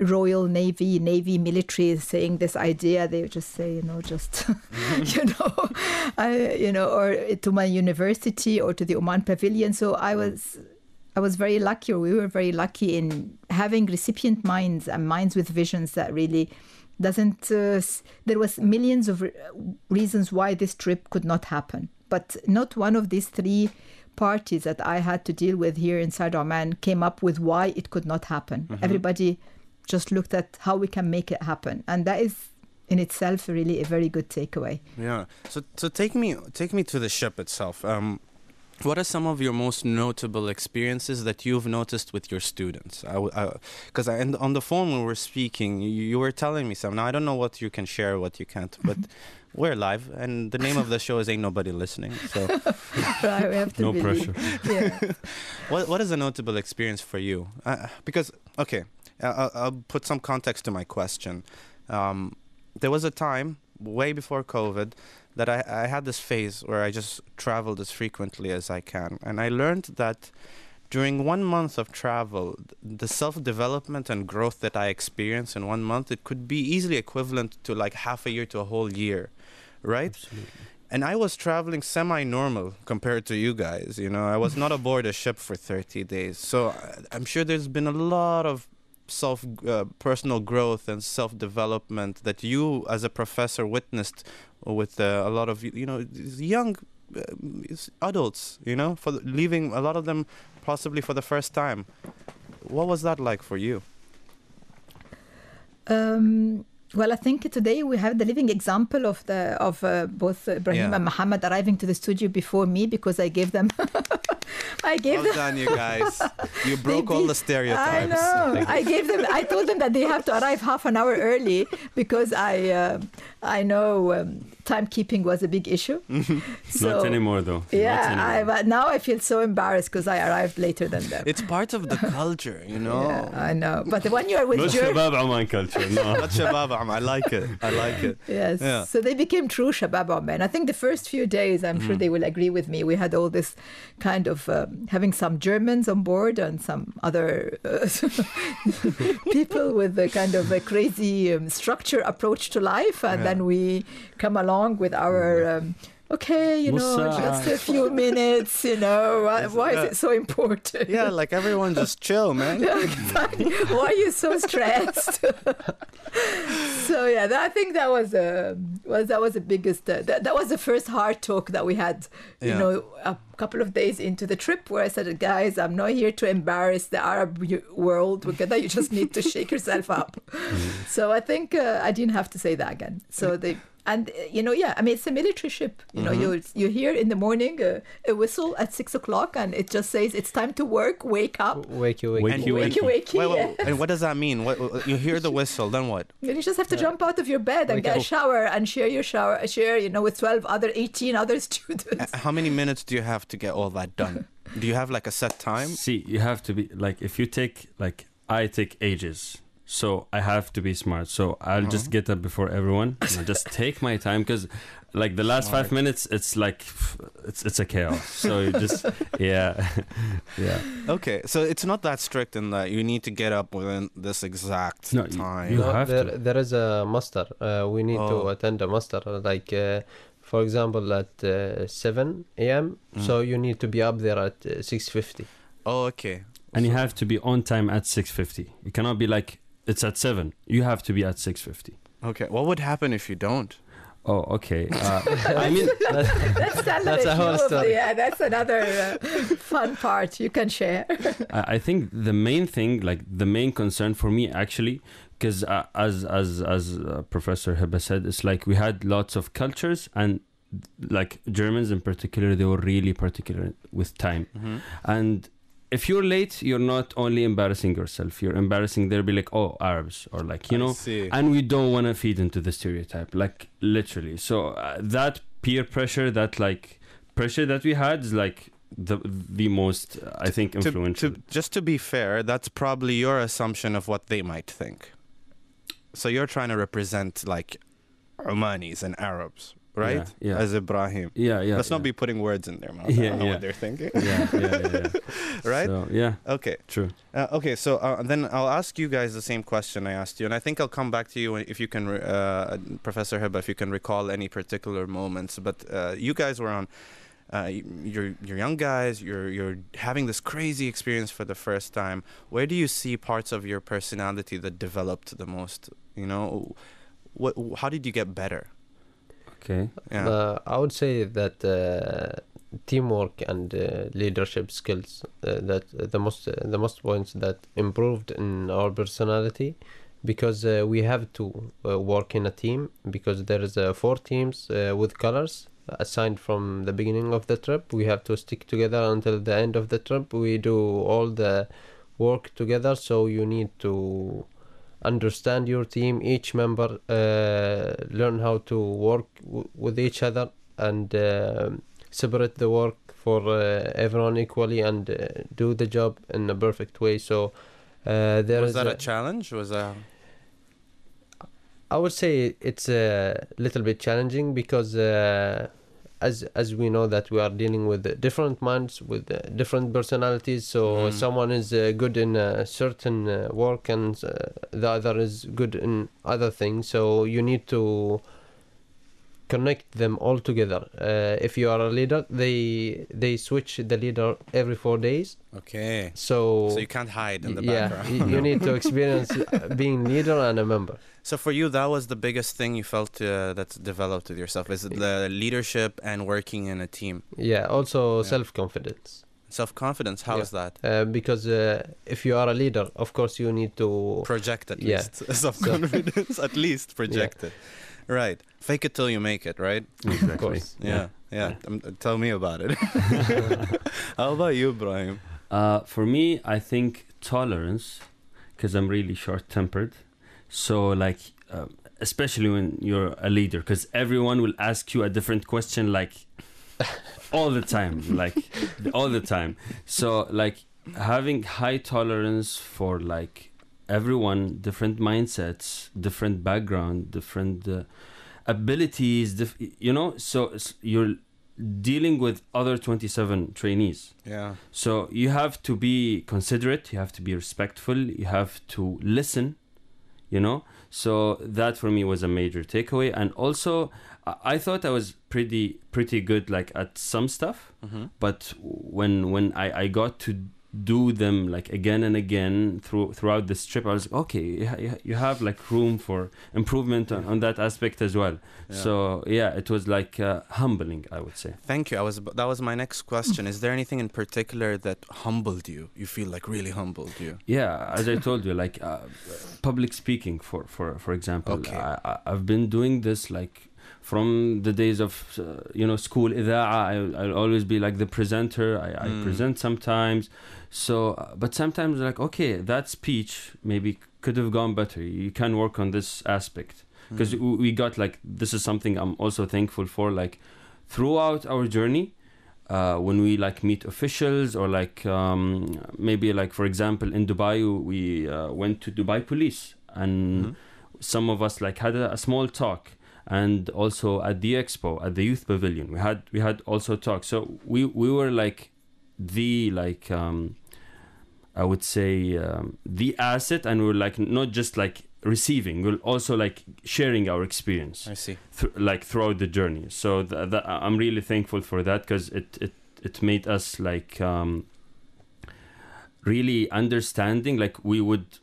Royal Navy, Navy military saying this idea, they just say, you know, just, you know, I, you know, or to my university or to the Oman Pavilion. So I was, I was very lucky, or we were very lucky in having recipient minds and minds with visions that really doesn't. Uh, there was millions of re- reasons why this trip could not happen, but not one of these three parties that I had to deal with here inside Oman came up with why it could not happen. Everybody just looked at how we can make it happen, and that is in itself really a very good takeaway. Yeah. So so take me take me to the ship itself. Um, what are some of your most notable experiences that you've noticed with your students? Because I, and on the phone when we were speaking, you, you were telling me some. Now I don't know what you can share, what you can't, but we're live, and the name of the show is "Ain't Nobody Listening." So, Right, we have to No really- pressure. Yeah. what what is a notable experience for you? Uh, because okay, I- I'll, I'll put some context to my question. Um, there was a time way before COVID that I, I had this phase where I just traveled as frequently as I can, and I learned that during one month of travel, the self development and growth that I experience in one month, it could be easily equivalent to like half a year to a whole year, right? Absolutely. And I was traveling semi normal compared to you guys. You know, I was not aboard a ship for 30 days. So I'm sure there's been a lot of self uh, personal growth and self development that you as a professor witnessed with uh, a lot of you know young uh, adults you know for leaving a lot of them possibly for the first time. What was that like for you? Um, well, I think today we have the living example of the of uh, both Ibrahim Yeah. and Muhammad arriving to the studio before me because I gave them, I gave well them. done you guys you broke all the stereotypes I know. I gave them. I told them that they have to arrive half an hour early because I uh, I know um, timekeeping was a big issue. so, Not anymore, though. Not Yeah, I, anymore. but now I feel so embarrassed because I arrived later than them. it's part of the culture you know Yeah, I know. But when you are with Not Ger- Shabab Oman culture, no. Not Shabab Am. I like it. I like it. Yes. Yeah. So they became true Shabab men. I think the first few days, I'm Mm-hmm. sure they will agree with me. We had all this kind of um, having some Germans on board and some other uh, people with a kind of a crazy um, structure approach to life, and Yeah. then we come along with our. Um, Okay, you know, just a few minutes, you know. Why, why is it so important? Yeah, like everyone just chill, man. Why are you so stressed? so yeah, that, I think that was a was that was the biggest. Uh, that, that was the first hard talk that we had. You Yeah. know, a couple of days into the trip, where I said, "Guys, I'm not here to embarrass the Arab world. Because you just need to shake yourself up." so I think uh, I didn't have to say that again. So they. And uh, you know, yeah, I mean, it's a military ship. You know, you you hear in the morning uh, a whistle at six o'clock, and it just says it's time to work. Wake up. Wake you, wake, Wake you. you, Wakey, wakey. Wait, wait, and what does that mean? What, you hear the whistle, then what? And you just have to jump out of your bed and Wake get a shower and share your shower, share, you know, with 12 other, 18 other students. Uh, How many minutes do you have to get all that done? Do you have like a set time? See, you have to be like if you take like I take ages, so I have to be smart. So I'll Uh-huh. just get up before everyone. And just take my time because, like the last five minutes, it's like it's it's a chaos. So you just yeah, yeah. Okay, so it's not that strict in that you need to get up within this exact No, time. you No, have there, to. there is a muster. Uh, we need Oh. to attend a muster. Like, uh, for example, at uh, 7 a.m. Mm. So you need to be up there at uh, 6:50. Oh, okay. And you have to be on time at six fifty. You cannot be like it's at seven. You have to be at six fifty. Okay, what would happen if you don't? Oh, okay. Uh, I mean, That's, tell That's a whole story. Yeah, that's another uh, fun part you can share. I I think the main thing, like the main concern for me, actually, because uh, as as as uh, Professor Hiba said, it's like we had lots of cultures and like Germans in particular, they were really particular with time. Mm-hmm. And if you're late, you're not only embarrassing yourself, you're embarrassing. They'll be like, oh, Arabs, or like you know, see. and we don't want to feed into the stereotype like literally so uh, that peer pressure that like pressure that we had is like the the most uh, i think to, influential to, just to be fair, that's probably your assumption of what they might think. So you're trying to represent like Omanis and Arabs, right? Yeah, yeah. As Ibrahim. Yeah, yeah. Let's yeah. not be putting words in their mouth. I Yeah, don't know what they're thinking. Yeah, yeah, right? So, yeah, Okay. true. Uh, okay, so uh, then I'll ask you guys the same question I asked you, and I think I'll come back to you if you can, re- uh, Professor Hiba, if you can recall any particular moments. But uh, you guys were on, uh, you're you're young guys. You're you're having this crazy experience for the first time. Where do you see parts of your personality that developed the most? You know, what? How did you get better? Okay. Yeah. Uh, I would say that uh, teamwork and uh, leadership skills uh, that the most uh, the most points that improved in our personality because uh, we have to uh, work in a team because there is uh, four teams uh, with colors assigned from the beginning of the trip we have to stick together until the end of the trip we do all the work together so you need to understand your team each member uh, learn how to work w- with each other and um separate the work for uh, everyone equally and uh, do the job in a perfect way so uh, there was that a a- challenge? Was that I would say it's a little bit challenging because uh, as as we know that we are dealing with different minds with uh, different personalities so Mm. someone is uh, good in a certain uh, work and uh, the other is good in other things so you need to connect them all together uh, if you are a leader they they switch the leader every 4 days okay? so, So you can't hide in the yeah background. you, you need to experience uh, being leader and a member So for you, that was the biggest thing you felt uh, that's developed with yourself is the leadership and working in a team. yeah also Yeah. self-confidence Self confidence. How Yeah. is that? uh, because uh, if you are a leader of course you need to Project at Yeah. least. Self confidence, at least project it. Right. Fake it till you make it. Right. Exactly. of course Yeah. Yeah. Um, tell me about it. How about you, Ibrahim? Uh, for me, I think tolerance, because I'm really short-tempered. So, like, um, especially when you're a leader, because everyone will ask you a different question, like all the time, like all the time. So, like, having high tolerance for like everyone, different mindsets, different background, different uh, abilities, dif- you know. So s- you're dealing with other 27 trainees. Yeah. So you have to be considerate, you have to be respectful, you have to listen, you know. So that for me was a major takeaway, and also I- I thought I was pretty pretty good like at some stuff, Mm-hmm. but when when I I got to do them like again and again through throughout this trip, I was like, okay, you, you have like room for improvement on, on that aspect as well. Yeah. So yeah, it was like uh, humbling, I would say. Thank you. I was. That was my next question. Is there anything in particular that humbled you? You feel like really humbled you? Yeah, as I told you, like uh, public speaking, for for for example, Okay. I, I've been doing this like from the days of uh, you know school I, will always be like the presenter I, mm. Present sometimes so uh, but sometimes like okay that speech maybe could have gone better you can work on this aspect because mm. we got like this is something I'm also thankful for like throughout our journey uh, when we like meet officials or like um, maybe like for example in Dubai we uh, went to Dubai police and mm-hmm. some of us like had a, a small talk and also at the expo at the youth pavilion we had we had also talk so we we were like the like um i would say um, the asset and we were like not just like receiving we're also like sharing our experience I see. th- like throughout the journey. So th- th- I'm really thankful for that because it, it it made us like um, really understanding. Like we would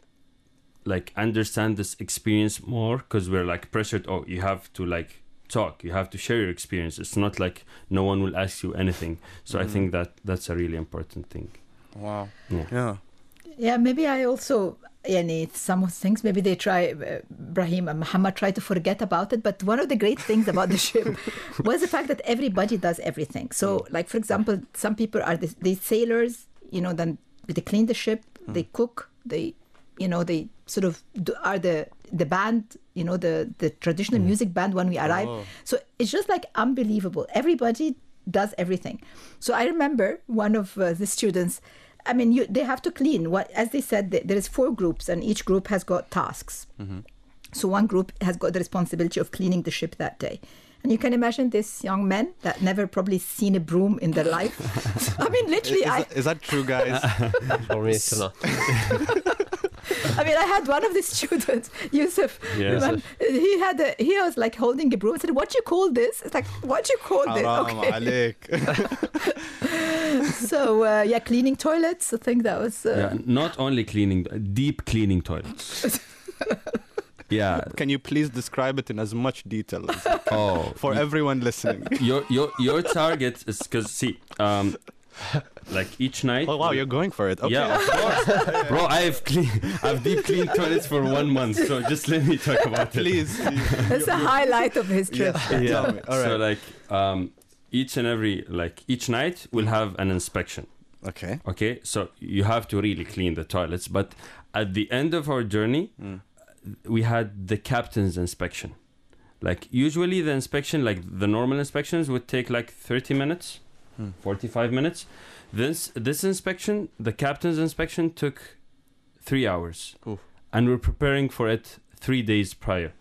like understand this experience more because we're like pressured. Oh, you have to like talk. You have to share your experience. It's not like no one will ask you anything. So I Mhm. think that that's a really important thing. Wow. Yeah. Yeah. Yeah, maybe I also, yani, some of the things, maybe they try, uh, Brahim and Muhammad try to forget about it. But one of the great things about the ship was the fact that everybody does everything. So, like, for example, some people are the, the sailors, you know, then they clean the ship, they cook, they, you know, they sort of are the the band, you know, the the traditional music band when we arrive. Oh. So it's just like unbelievable. Everybody does everything. So I remember one of uh, the students. I mean, you, they have to clean. What, as they said, th- there is four groups, and each group has got tasks. So one group has got the responsibility of cleaning the ship that day, And you can imagine this young man that never probably seen a broom in their life. I mean, Is, literally, I, that, is that true, guys? For me, it's not. I mean, I had one of the students, Yusuf. Yes. He had a, he was like holding a broom. I said, "What you call this?" It's like, "What you call this?" Okay. so uh, yeah, cleaning toilets. I think that was. Uh, yeah, not only cleaning, deep cleaning toilets. yeah. Can you please describe it in as much detail as oh, for everyone listening? Your your your target is because see. Um, like each night. Oh wow, you're going for it. Okay. Yeah, of course, bro. I've clean, I've deep cleaned toilets for one month, so just let me talk about it. Please. That's a highlight of his trip. Yeah. Tell me. All So like, um, each and every like each night we'll have an inspection. Okay. Okay, so you have to really clean the toilets. But at the end of our journey, Mm. we had the captain's inspection. Like usually the inspection, like the normal inspections, would take like thirty minutes, Hmm. forty-five minutes. This this inspection, the captain's inspection, took three hours, Oof. and we're preparing for it three days prior.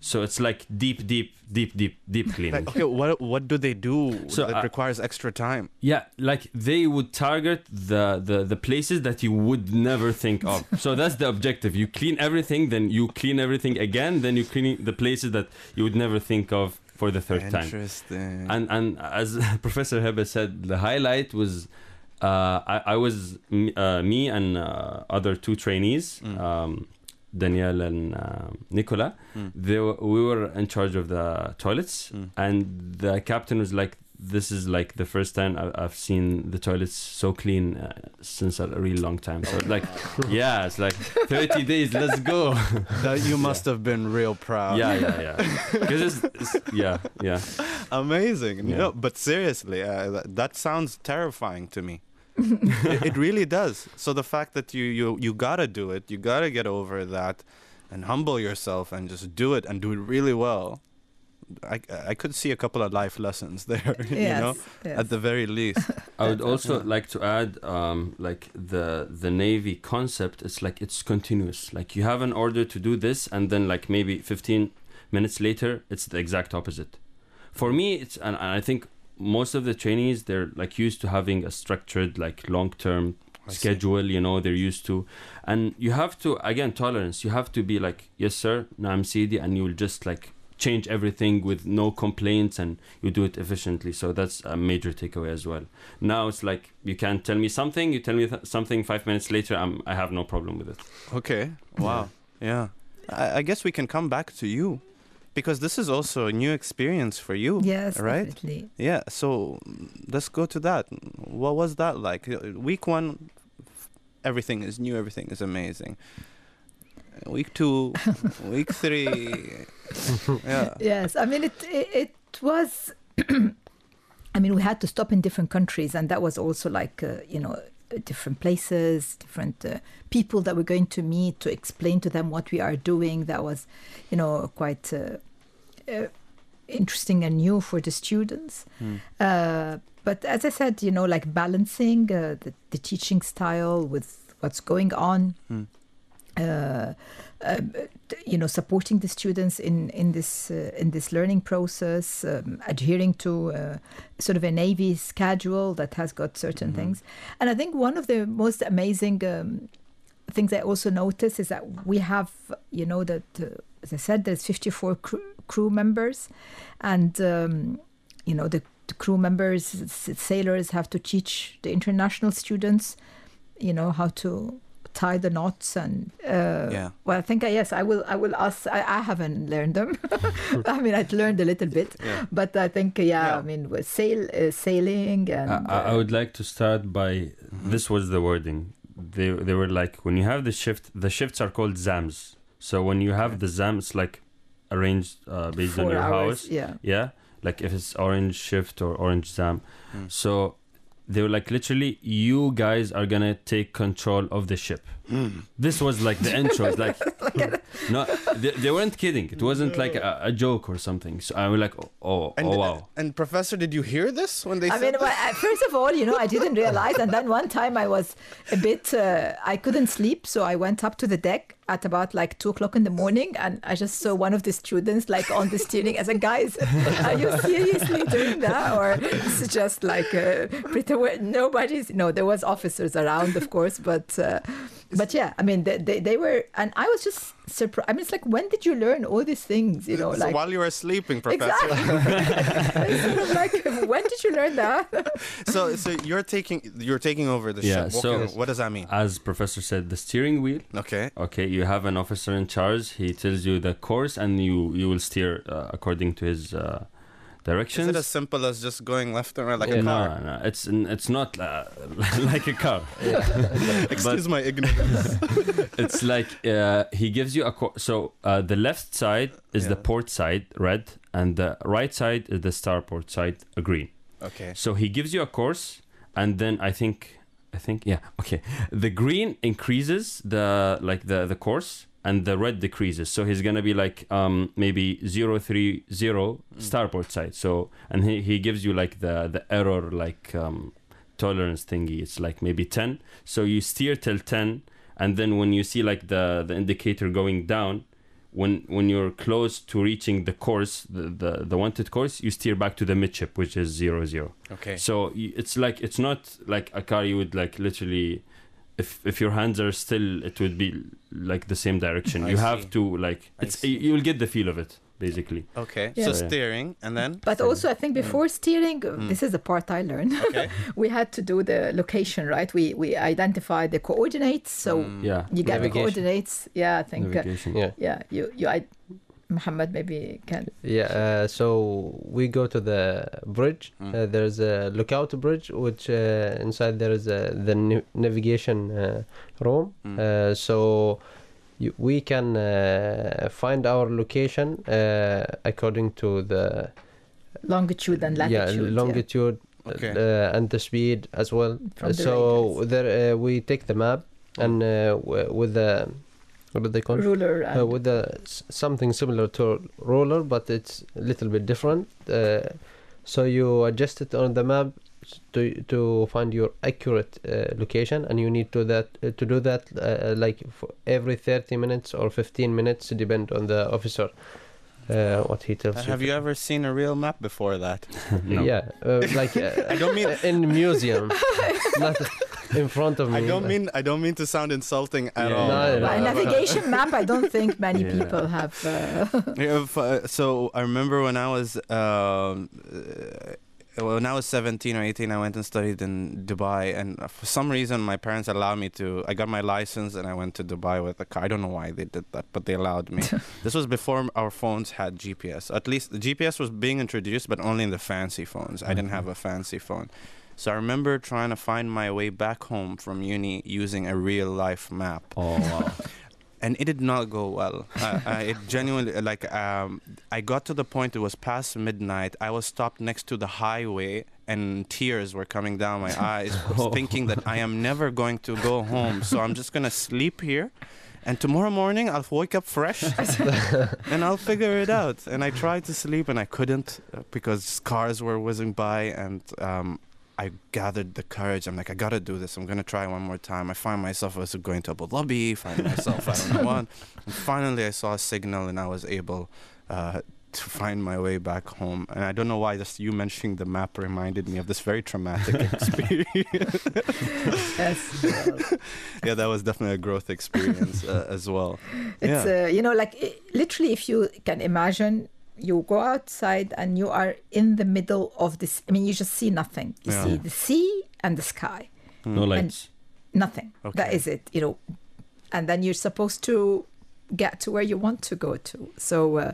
So it's like deep, deep, deep, deep, deep cleaning. Okay, what what do they do So, that uh, requires extra time? Yeah, like they would target the, the the places that you would never think of. so that's the objective. You clean everything, then you clean everything again, then you clean the places that you would never think of for the third time. Interesting. And and as Professor Hiba said, the highlight was uh, I, I was m- uh, me and uh, other two trainees, Mm. um, Danielle and uh, Nicola. Mm. They were, we were in charge of the toilets, Mm. and the captain was like, "This is like the first time I- I've seen the toilets so clean uh, since a really long time." So like, yeah, it's like thirty days. Let's go. that you must have been real proud. yeah, yeah, yeah. Because it's, it's yeah, yeah. Amazing. Yeah. No, but seriously, uh, that, that sounds terrifying to me. it, it really does. So the fact that you you you gotta do it, you gotta get over that, and humble yourself and just do it and do it really well. I I could see a couple of life lessons there. you know, yes. at the very least. I would also awesome. like to add, um, like the the navy concept. It's like it's continuous. Like you have an order to do this, and then like maybe 15 minutes later, it's the exact opposite. For me, it's and, and I think most of the trainees they're like used to having a structured like long term I see. schedule. You know, they're used to, and you have to again tolerance. You have to be like, yes, sir, now i'm cd and you will just like change everything with no complaints and you do it efficiently so that's a major takeaway as well now it's like you can tell me something you tell me th- something five minutes later I'm, i have no problem with it Okay. Wow. Yeah. I, I guess we can come back to you because this is also a new experience for you. Yes, Right? definitely. Yeah, so let's go to that. What was that like? Week one, everything is new, everything is amazing. Week two, week three, yeah. Yes, I mean it. It, it was. I mean, we had to stop in different countries, and that was also like uh, you know different places, different uh, people that we're going to meet to explain to them what we are doing. That was, you know, quite uh, uh, interesting and new for the students. Mm. Uh, but as I said, you know, like balancing uh, the, the teaching style with what's going on. Mm. Uh, you know, supporting the students in in this uh, in this learning process, um, adhering to uh, sort of a Navy schedule that has got certain Mhm. things. And I think one of the most amazing um, things I also noticed is that we have, you know, that uh, as I said, there's 54 crew, crew members, and um, you know the, the crew members, sailors have to teach the international students, you know, how to tie the knots and uh, Yeah. well i think uh, yes i will i will ask i, I haven't learned them i mean i've learned a little bit Yeah. but i think uh, yeah, Yeah. i mean with sail uh, sailing and I, I- I would like to start by Mhm. this was the wording they, they were like when you have the shift the shifts are called zams so when you have Okay. the zams like arranged uh, based on your hours, house yeah yeah like if it's orange shift or orange zam Mm. so they were like literally you guys are gonna take control of the ship This was like the intro. It's like, no, they, they weren't kidding. It wasn't like a, a joke or something. So I was like, oh, oh, And, oh wow. and professor, did you hear this when they I said mean, well, I- first of all, you know, I didn't realize, and then one time I was a bit, uh, I couldn't sleep, so I went up to the deck at about like two o'clock in the morning, and I just saw one of the students like on the steering. I said, "Guys, are you seriously doing that, or it's just like uh, pretend nobody's?" No, there was officers around, of course, but uh, but yeah, I mean, they, they they were, and I was just surprised. I mean, it's like, when did you learn all these things? You know, so like. while you were sleeping, professor. Exactly. Sort of like, when did you learn that? so so you're taking you're taking over the Yeah, ship. so- Walking- what does that mean? As Professor said, the steering wheel. Okay. Okay, you have an officer in charge. He tells you the course, and you you will steer uh, according to his uh, Is directions. it as simple as just going left and right like Yeah. a car? no, no, it's it's not uh, like a car. Excuse my ignorance. It's like uh, he gives you a co- so uh, the left side is the port side, red, and the right side is the starboard side, green. okay. So he gives you a course, and then I think, I think, yeah, okay. The green increases the like the the course, and the red decreases. So he's gonna be like um maybe zero three zero starboard side. So and he he gives you like the the error like um tolerance thingy. It's like maybe ten. So you steer till ten, and then when you see like the the indicator going down. When, when you're close to reaching the course, the, the, the wanted course, you steer back to the midship, which is zero zero. Okay. So it's like it's not like a car you would like literally if if your hands are still it would be like the same direction. I you see. have to like I it's see. you will get the feel of it basically. Okay. Yeah. So Yeah. steering and then But also, I think before steering, uh, Mm. this is the part I learned. okay. we had to do the location, right? We we identified the coordinates. So Mm. Yeah. you get the coordinates. Yeah, I think. Uh, Yeah. yeah, you you. I, Muhammad maybe can. Yeah, uh, so we go to the bridge. Mm. Uh, there's a lookout bridge, which uh, inside there is a, the na- navigation uh, room. Mm. Uh, so you, we can uh, find our location uh, according to the Longitude and latitude. yeah longitude Okay. uh, and the speed as well. From the so radars. there uh, we take the map and uh, w- with the what do they call it? ruler. And, uh, with the s- something similar to roller, but it's a little bit different. Uh, so you adjust it on the map to to find your accurate uh, location, and you need to that uh, to do that uh, like for every thirty minutes or fifteen minutes, depend on the officer. Uh, what he tells Uh, you. have you ever seen a real map before that? no. Yeah, uh, like uh, I don't mean in museum, not in front of me. I don't mean I don't mean to sound insulting at Yeah. all. No, But no, a navigation map, I don't think many Yeah. people have. Uh, Yeah, if, uh, so I remember when I was um, uh, when I was 17 or 18, I went and studied in Dubai, and for some reason, my parents allowed me to. I got my license, and I went to Dubai with a car. I don't know why they did that, but they allowed me. this was before our phones had GPS. At least the GPS was being introduced, but only in the fancy phones. I didn't have a fancy phone. So I remember trying to find my way back home from uni using a real life map Oh wow. and it did not go well. uh, uh, it genuinely like um, I got to the point. It was past midnight. I was stopped next to the highway, and tears were coming down my eyes, thinking that I am never going to go home. So I'm just gonna sleep here. And tomorrow morning I'll wake up fresh and I'll figure it out. And I tried to sleep and I couldn't uh, because cars were whizzing by and um, I gathered the courage. I'm like, I gotta do this. I'm gonna try one more time. I find myself I was going to Abu Dhabi, find myself I don't know what. And finally, I saw a signal and I was able uh, to find my way back home. And I don't know why just you mentioning the map reminded me of this very traumatic experience. yes. yeah, that was definitely a growth experience uh, as well. It's Yeah. uh, you know like i- literally if you can imagine you go outside and you are in the middle of this I mean you just see nothing. You Yeah. see the sea and the sky. No lights. nothing. That Okay. is it you know. And then you're supposed to get to where you want to go to. So uh,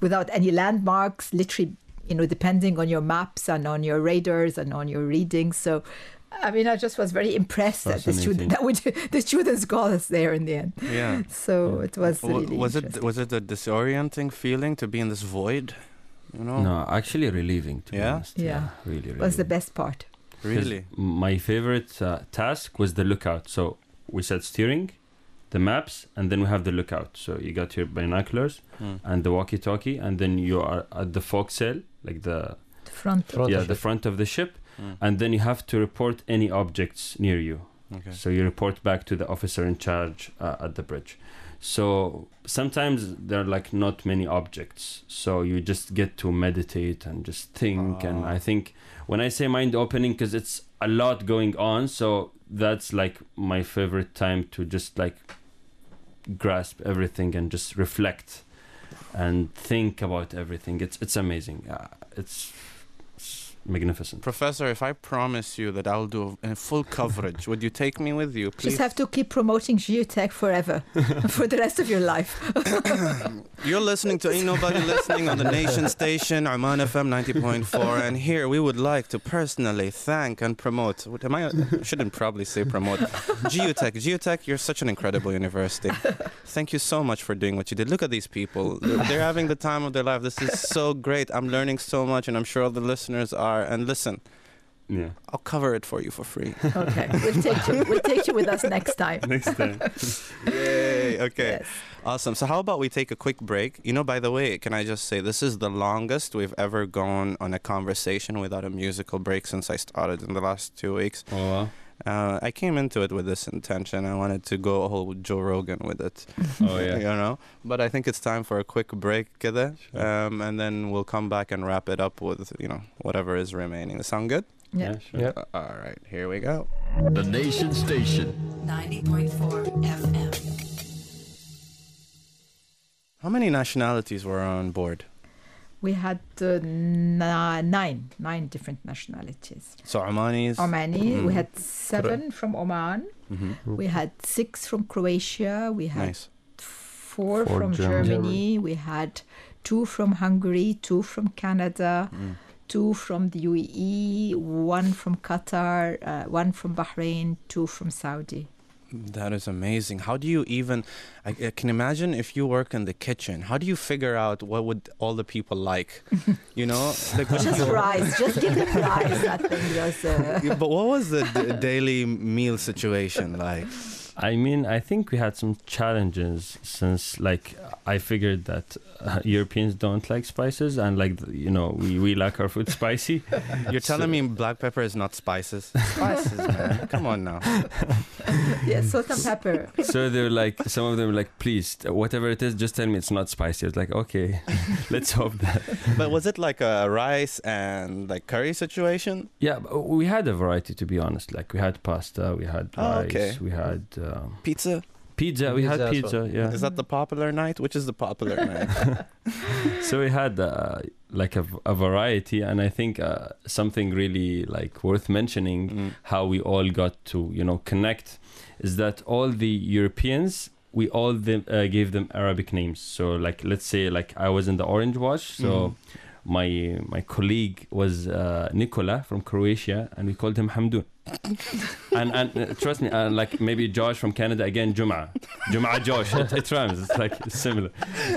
without any landmarks literally you know depending on your maps and on your radars and on your readings. So I mean, I just was very impressed that the student that we, the students got us there in the end. Yeah. So it was W- really was it was it a disorienting feeling to be in this void? You know, No, actually relieving. To be Yeah? honest. Yeah. really. really was the best part. really. My favorite uh, task was the lookout. So we said steering, the maps, and then we have the lookout. So you got your binoculars Mm. and the walkie-talkie, and then you are at the forecastle, like the The front. Front yeah the front of the ship, Mm. and then you have to report any objects near you. Okay. So you report back to the officer in charge uh, at the bridge. So sometimes there are like not many objects. So you just get to meditate and just think. And Ah. I think when I say mind opening, because it's a lot going on, so that's like my favorite time to just like grasp everything and just reflect and think about everything. It's it's amazing. Uh, it's, it's magnificent. Professor, if I promise you that I'll do a, a full coverage, would you take me with you, please? Just have to keep promoting GUtech forever for the rest of your life. You're listening to Ain't Nobody Listening on the Nation Station, Oman FM 90.4. And here we would like to personally thank and promote. What am I? I shouldn't probably say promote. GUtech. GUtech, you're such an incredible university. Thank you so much for doing what you did. Look at these people. They're, they're having the time of their life. This is so great. I'm learning so much, and I'm sure all the listeners are. And listen, Yeah. I'll cover it for you for free. Okay, we'll take you. We'll take you with us next time. Next time. Yay. Okay. Yes. Awesome. So, how about we take a quick break? You know, by the way, can I just say this is the longest we've ever gone on a conversation without a musical break since I started in the last two weeks. Oh, wow. Uh, I came into it with this intention. I wanted to go all Joe Rogan with it. Oh, yeah. You know? But I think it's time for a quick break, كده. Sure. Um, and then we'll come back and wrap it up with, you know, whatever is remaining. Does sound good? Yeah. sure. Yeah. Uh, all right, here we go. The Nation Station. 90.4 FM. How many nationalities were on board? We had uh, ni- nine, nine different nationalities. So, Omanis. Omani, Mhm. we had seven from Oman. Mhm. We had six from Croatia. We had Nice. four, Four from German. Germany. We had two from Hungary, two from Canada, Mm. two from the UAE, one from Qatar, uh, one from Bahrain, two from Saudi. That is amazing. How do you even? I, I can imagine if you work in the kitchen. How do you figure out what would all the people like? You know, like Just you- rice, just give them rice. That thing was. Uh, but what was the d- daily meal situation like? I mean, I think we had some challenges since, like, I figured that uh, Europeans don't like spices, and like, you know, we, we like our food spicy. You're telling me black pepper is not spices? Spices, man. Come on now. yeah, salt and pepper. so they're like, some of them were like, please, whatever it is, just tell me it's not spicy. I was like, okay, let's hope that. But was it like a rice and like curry situation? Yeah, but we had a variety, to be honest. Like, we had pasta, we had Oh, rice, okay. we had um, Pizza? pizza, we had Pizza as pizza, yeah. Is that the popular night? Which is the popular night? so we had uh, like a, a variety and i think uh, something really like worth mentioning Mm. how we all got to you know connect is that all the europeans we all them, uh, gave them arabic names so like let's say like i was in the orange watch so Mhm. My my colleague was uh, nicola from croatia and we called him hamdun. And and uh, trust me uh, like maybe josh from canada again jum'a. Jum'a josh it, it rhymes it's like similar.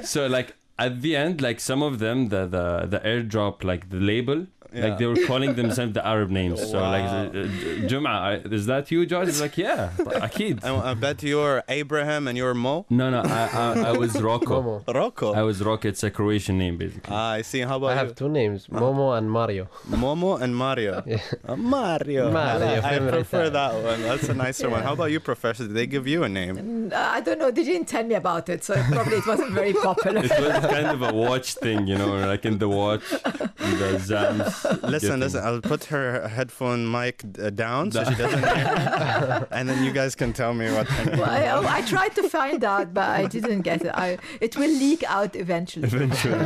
So like at the end like some of them the the the airdrop like the label Yeah. like they were calling themselves the arab names so like Wow. uh, jum'a is that you josh it's like yeah akid I, I bet you're Abraham and you're Mo. no no I, I, I was rocco Momo. Rocco. i was rocco it's a croatian name basically Ah, I see. How about I you? have two names, Momo and Mario. Momo and Mario. Yeah. Uh, Mario. Mario, I favorite prefer that one. That's a nicer one. How about you, Professor? Did they give you a name? Mm, I don't know. They didn't tell me about it, so probably it wasn't very popular. it was kind of a watch thing you know like in the watch the zams Listen, listen. I'll put her headphone mic uh, down so she doesn't hear, and then you guys can tell me what. Her name Well, I, oh, I tried to find out, but I didn't get it. I, it will leak out eventually. Eventually,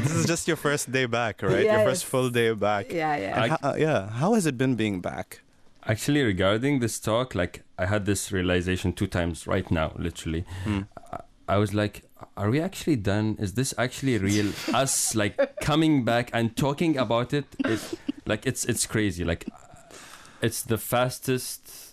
this is just your first day back, right? Your first full day back. Yeah, yeah. And ho- uh, yeah. How has it been being back? Actually, regarding this talk, like I had this realization two times right now, literally. Hmm. I, I was like, are we actually done? Is this actually real? Us like coming back and talking about it, it like it's it's crazy. Like it's the fastest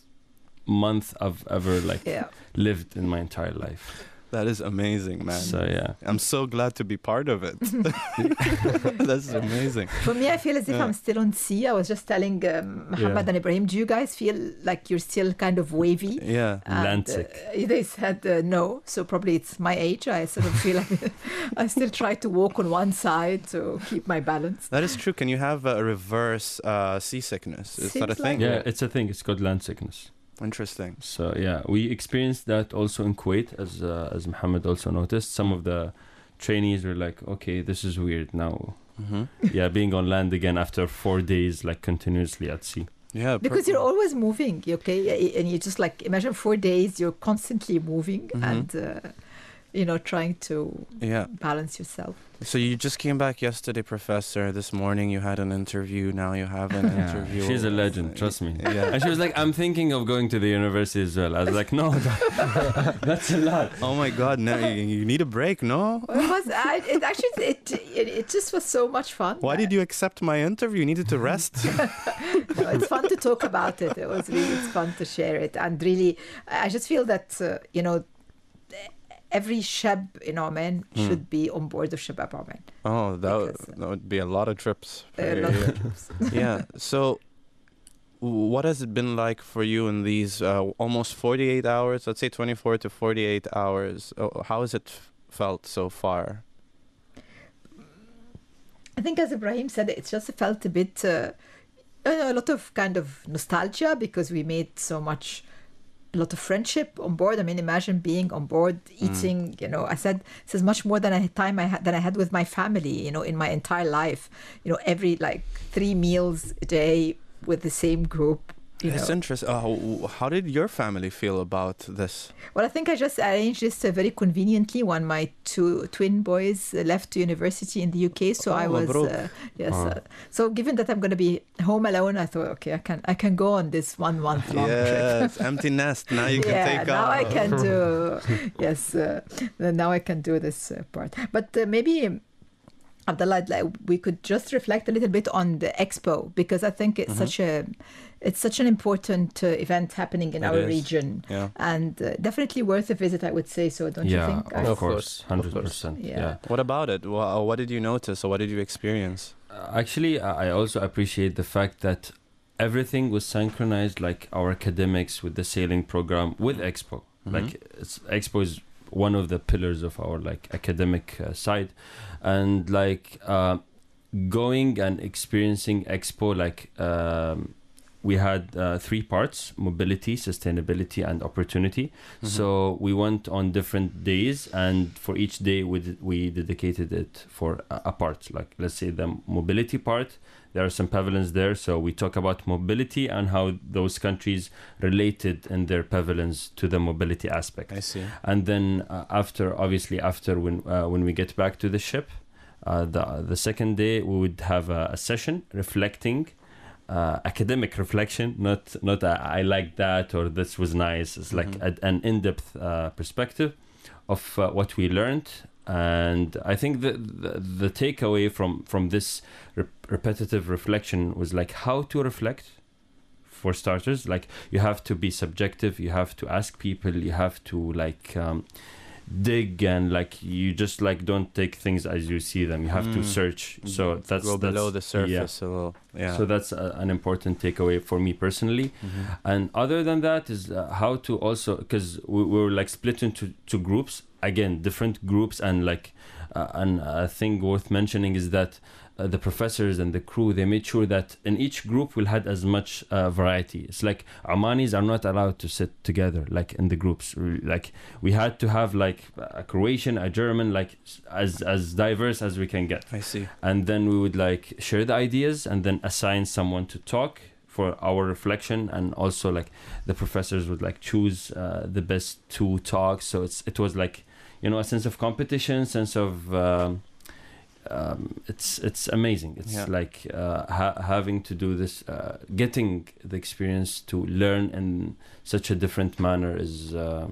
month I've ever like Yeah. lived in my entire life. That is amazing, man. So yeah, I'm so glad to be part of it. That's amazing. For me, I feel as if Yeah. I'm still on sea. I was just telling um, Muhammad Yeah. and Ibrahim, do you guys feel like you're still kind of wavy? Yeah. And, Atlantic. uh, they said uh, no, so probably it's my age. I sort of feel like I still try to walk on one side to keep my balance. That is true. Can you have a reverse uh, seasickness? Is that a Seems like thing? yeah, it's a thing. It's called land sickness. Interesting. So yeah, we experienced that also in Kuwait, as uh, as Muhammad also noticed. Some of the trainees were like, "Okay, this is weird now." hmm yeah, being on land again after four days, like continuously at sea. Yeah. per- Because you're always moving, okay? And you just like imagine four days, you're constantly moving Mhm. and, uh, you know, trying to Yeah. balance yourself. So you just came back yesterday, Professor. This morning you had an interview. Now you have an interview. she's a legend, trust me. Yeah. And she was like, "I'm thinking of going to the university as well." I was like, "No, that- that's a lot." Oh my God! No, you, you need a break. No. It was, I, it actually, it, it, it just was so much fun. Why did you accept my interview? You needed to rest. No, it's fun to talk about it. It was really it's fun to share it, and really, I just feel that uh, you know, every shab in Oman Hmm. should be on board of Shabab Oman. Oh, that would, Because, uh, that would be a lot of trips. A lot yeah. of trips. yeah. So, what has it been like for you in these uh, almost 48 hours? Let's say 24 to 48 hours. Oh, how has it felt so far? I think, as Ibrahim said, it just felt a bit, uh, a lot of kind of nostalgia because we made so much, a lot of friendship on board. I mean, imagine being on board, mm. eating. You know, I said this is much more than I time I had than I had with my family. You know, in my entire life. You know, every like three meals a day with the same group. It's interesting. Uh, how did your family feel about this? Well, I think I just arranged this uh, very conveniently when my two twin boys uh, left university in the UK. So oh, I was uh, yes. Oh. so given that I'm going to be home alone, I thought, okay, I can I can go on this one month long yes, trip. empty nest. Now you can yeah, take now off. I can do yes. Uh, now I can do this part. But maybe Abdullah, like, we could just reflect a little bit on the expo because I think it's Mm-hmm. such a it's such an important uh, event happening in It our is. region Yeah. and uh, definitely worth a visit. I would say so. Don't yeah, you think? of Of course, course, of hundred course. percent. Yeah. Yeah. What about it? Wha- What did you notice or what did you experience? Uh, Actually, I I also appreciate the fact that everything was synchronized, like our academics with the sailing program with Expo. Mhm. Like it's, Expo is one of the pillars of our like academic uh, side, and like uh, going and experiencing Expo, like um, we had uh, three parts: mobility, sustainability, and opportunity. Mm-hmm. So we went on different days, and for each day we d- we dedicated it for a, a part. Like let's say the mobility part. There are some pavilions there, so we talk about mobility and how those countries related in their pavilions to the mobility aspect. I see. And then uh, after, obviously, after when uh, when we get back to the ship, uh, the the second day we would have a, a session reflecting. Uh, academic reflection, not not a, I like that or this was nice. It's like Mhm. a, an in-depth uh, perspective of uh, what we learned, and I think the the, the takeaway from from this rep- repetitive reflection was like how to reflect. For starters, like you have to be subjective, you have to ask people, you have to like um, dig and like you just like don't take things as you see them. You have to Mm. search. So that's Go below the that's- yeah. surface a little. Yeah. So that's a, an important takeaway for me personally. Mhm. And other than that is uh, how to also because we, we were like split into two groups again, different groups, and like uh, and a thing worth mentioning is that. Uh, the professors and the crew they made sure that in each group we'll had as much uh, variety. It's like Omanis are not allowed to sit together like in the groups. Like we had to have like a Croatian a German like as as diverse as we can get. I see. and then we would like share the ideas and then assign someone to talk for our reflection. And also like the professors would like choose uh, the best two talks. So it's it was like you know a sense of competition sense of um, um, it's it's amazing it's Yeah. like uh, ha- having to do this uh, getting the experience to learn in such a different manner is uh,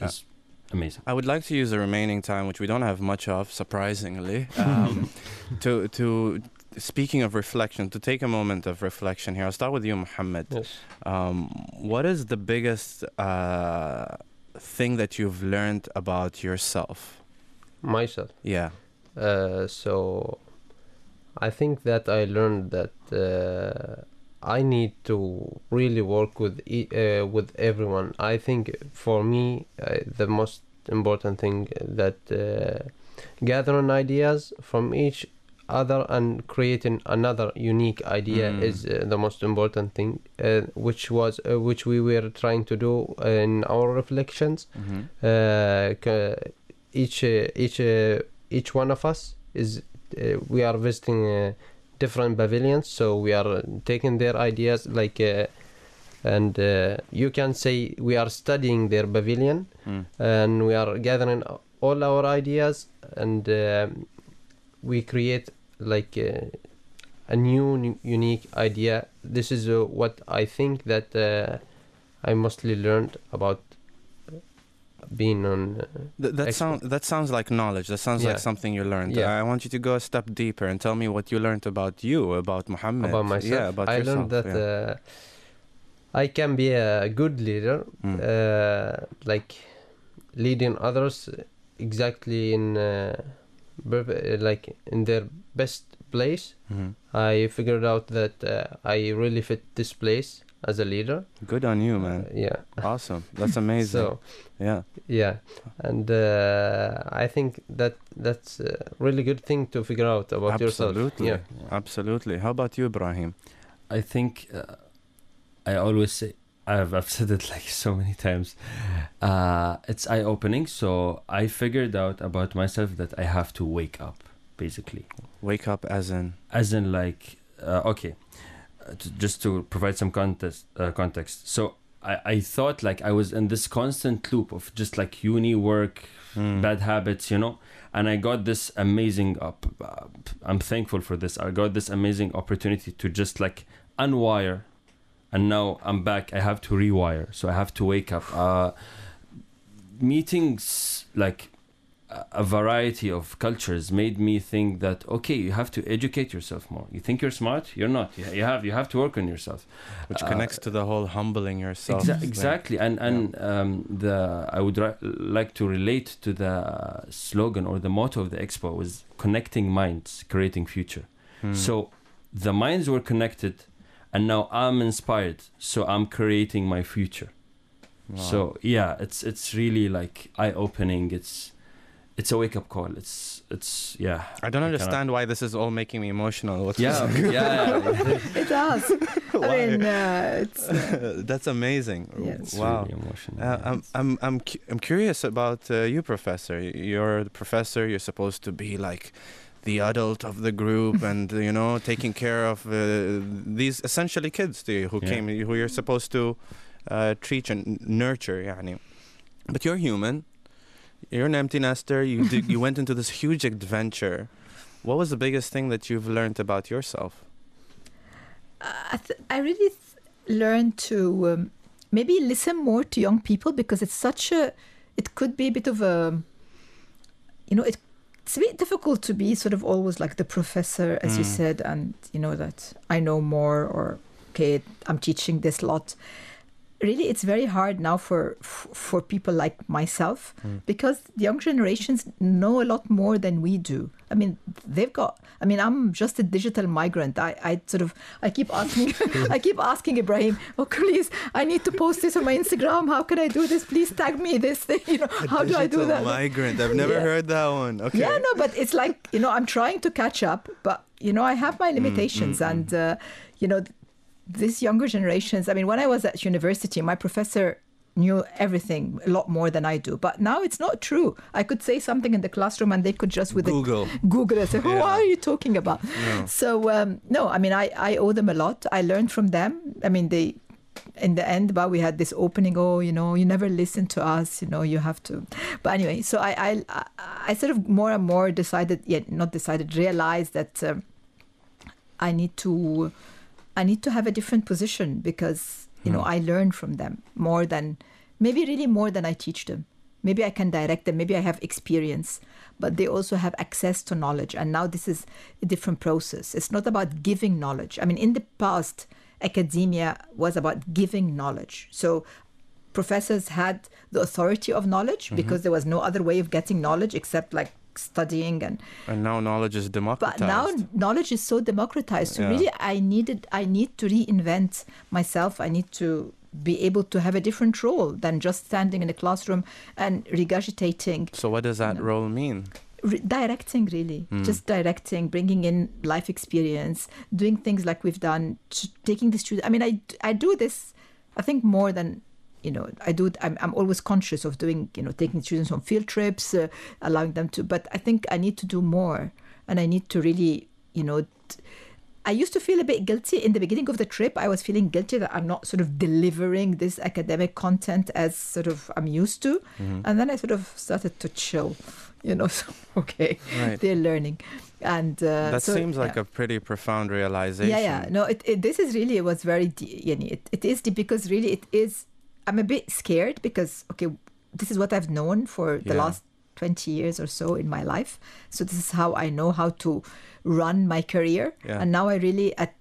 is amazing I would like to use the remaining time, which we don't have much of, surprisingly, um, to to speaking of reflection, to take a moment of reflection here. I'll start with you, Mohammed. Yes. Um, what is the biggest uh, thing that you've learned about yourself? myself. Yeah. Uh, so I think that I learned that uh, I need to really work with e- uh, with everyone. I think for me uh, the most important thing that uh, gathering ideas from each other and creating another unique idea Mm. is uh, the most important thing, uh, which was uh, which we were trying to do in our reflections Mm-hmm. uh, each uh, each uh, each one of us is uh, we are visiting uh, different pavilions so we are taking their ideas like uh, and uh, you can say we are studying their pavilion Mm. and we are gathering all our ideas and um we create like uh, a new unique idea this is uh, what i think that uh, i mostly learned about being on uh, Th- that sounds that sounds like knowledge. That sounds Yeah. like something you learned. Yeah. I want you to go a step deeper and tell me what you learned about you, about Muhammad. about myself. Yeah, about I yourself. learned that yeah. uh, I can be a good leader, Mm. uh, like leading others exactly in uh, like in their best place. Mhm. I figured out that uh, I really fit this place as a leader. Good on you, man. Uh, yeah. Awesome. That's amazing. So yeah. yeah, and uh, I think that that's a really good thing to figure out about yourself. Absolutely. Yeah. Absolutely. How about you, Ibrahim? I think uh, I always say I've I've said it like so many times. Uh, it's eye opening. So I figured out about myself that I have to wake up, basically, Wake up as in. as in like uh, okay, to, just to provide some context. Uh, context. So I I thought like I was in this constant loop of just like uni work, Mm. bad habits, you know. And I got this amazing up. Uh, I'm thankful for this. I got this amazing opportunity to just like unwire, and now I'm back. I have to rewire, so I have to wake up. Uh, meetings like a- variety of cultures made me think that okay, you have to educate yourself more. You think you're smart, you're not. You, you have you have to work on yourself. Which Uh, connects to the whole humbling yourself. Exa- exactly, and and um, the I would ri- like to relate to the slogan or the motto of the expo was connecting minds, creating future. Hmm. So the minds were connected, and now I'm inspired. So I'm creating my future. Wow. So yeah, it's it's really like eye opening. It's it's a wake up call. It's it's yeah. I don't I understand why this is all making me emotional. What's Yeah, yeah, yeah. It does. I Why? mean, uh, it's. That's amazing. Yeah. It's wow. really emotional. Uh, yeah. I'm, I'm, I'm, cu- I'm curious about uh, you, Professor. You're the professor. You're supposed to be like the adult of the group, and you know, taking care of uh, these essentially kids to you who Yeah. came, who you're supposed to uh, treat and nurture. يعني. But you're human. you're an empty nester. You did, you went into this huge adventure. What was the biggest thing that you've learned about yourself? I, th- I really th- learned to um, maybe listen more to young people because it's such a. It could be a bit of a. You know, it, it's a bit difficult to be sort of always like the professor, as you Mm. said, and you know that I know more or okay, I'm teaching this lot. Really, it's very hard now for for people like myself Mm. because the young generations know a lot more than we do. I mean, they've got. I mean, I'm just a digital migrant. I, I sort of, I keep asking, I keep asking Ibrahim, oh please, I need to post this on my Instagram. How can I do this? Please tag me this thing. You know, how do I do Digital that? Migrant. I've never Yeah. heard that one. Okay. Yeah, no, but it's like you know, I'm trying to catch up, but you know, I have my limitations, mm, and uh, you know, these younger generations. I mean, when I was at university, my professor knew everything a lot more than I do, but now it's not true. I could say something in the classroom, and they could just with Google. the Google and say, "Who Yeah. are you talking about?" No. So um, no, I mean, I I owe them a lot. I learned from them. I mean, they. In the end, but we had this opening. Oh, you know, you never listen to us. You know, you have to. But anyway, so I, I, I- sort of more and more decided, yet not decided, realized that um, I need to, I need to have a different position because you know Hmm. I learn from them more than, maybe really more than I teach them. Maybe I can direct them. Maybe I have experience, but they also have access to knowledge. And now this is a different process. It's not about giving knowledge. I mean, in the past, academia was about giving knowledge. So professors had the authority of knowledge Mm-hmm. because there was no other way of getting knowledge except like studying and And now knowledge is democratized. but now knowledge is so democratized so Yeah. really i needed i need to reinvent myself i need to be able to have a different role than just standing in a classroom and regurgitating so what does that role mean? re- directing really Hmm. just directing bringing in life experience doing things like we've done taking the students i mean i i do this i think more than you know i do i'm, I'm always conscious of doing you know taking students on field trips uh, allowing them to but i think i need to do more and i need to really you know t- I used to feel a bit guilty in the beginning of the trip. I was feeling guilty that I'm not sort of delivering this academic content as sort of I'm used to. Mm-hmm. And then I sort of started to chill, you know, so, okay, Right. they're learning. And uh, that so, seems like yeah. a pretty profound realization. Yeah, yeah. No, it, it, this is really, it was very, de- yani, it, it is deep because really it is, I'm a bit scared because, okay, this is what I've known for the Yeah. last 20 years or so in my life. So this is how I know how to run my career. Yeah. And now I really, at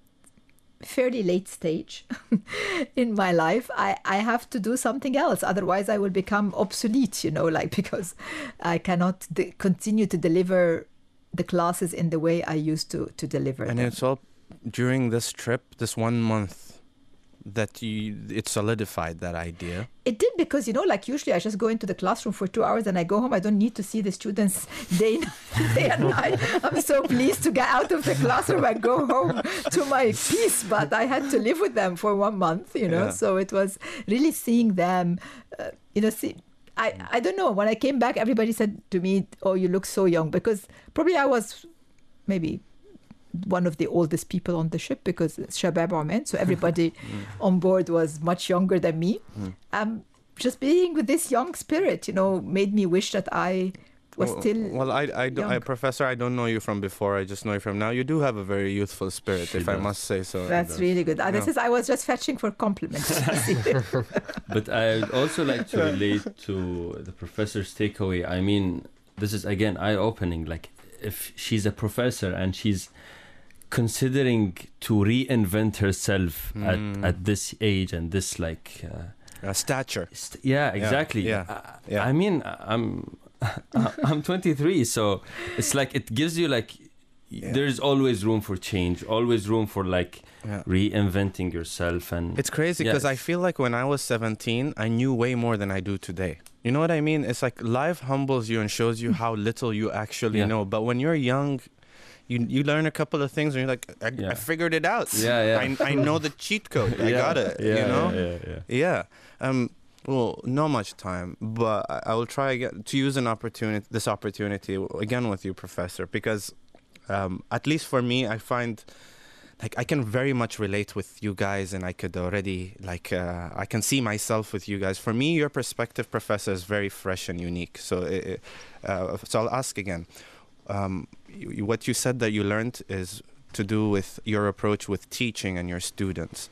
fairly late stage in my life I, I have to do something else otherwise i will become obsolete you know like because i cannot de- continue to deliver the classes in the way i used to to deliver And them. it's all during this trip, this one month, that you it solidified that idea. It did because you know, like usually I just go into the classroom for two hours and I go home. I don't need to see the students day, day and night. I'm so pleased to get out of the classroom and go home to my peace. But I had to live with them for one month, you know. Yeah. So it was really seeing them, uh, you know. See, I I don't know. When I came back, everybody said to me, "Oh, you look so young," because probably I was maybe one of the oldest people on the ship because it's Shabab Oman, so everybody on board was much younger than me. Um, just being with this young spirit, you know, made me wish that I was well, still. well, I, I, don't, I, professor, I don't know you from before. I just know you from now. You do have a very youthful spirit, She if I must say so. That's really good. Uh, This Yeah. is I was just fetching for compliments. But I would also like to relate to the professor's takeaway. I mean, this is again eye opening. Like, if she's a professor and she's considering to reinvent herself Mm. at, at this age and this, like, uh, Uh, stature. st- yeah, exactly. yeah, I, yeah. I mean, I'm I'm 23, so it's like it gives you like. Yeah. There's always room for change, always room for like Yeah. reinventing yourself, and It's crazy because I feel like when I was 17, I knew way more than I do today. You know what I mean? It's like life humbles you and shows you how little you actually Yeah. know. But when you're young, you you learn a couple of things and you're like, I, I figured it out. Yeah, yeah. I, I know the cheat code. I got it. Yeah, you know? yeah, yeah, yeah. Yeah. Um. Well, not much time, but I, will try again to use an opportunity, this opportunity again with you, Professor, because um, at least for me, I find like I can very much relate with you guys, and I could already like uh, I can see myself with you guys. For me, your perspective, Professor, is very fresh and unique. So, it- uh, so I'll ask again. Um, you, what you said that you learned is to do with your approach with teaching and your students.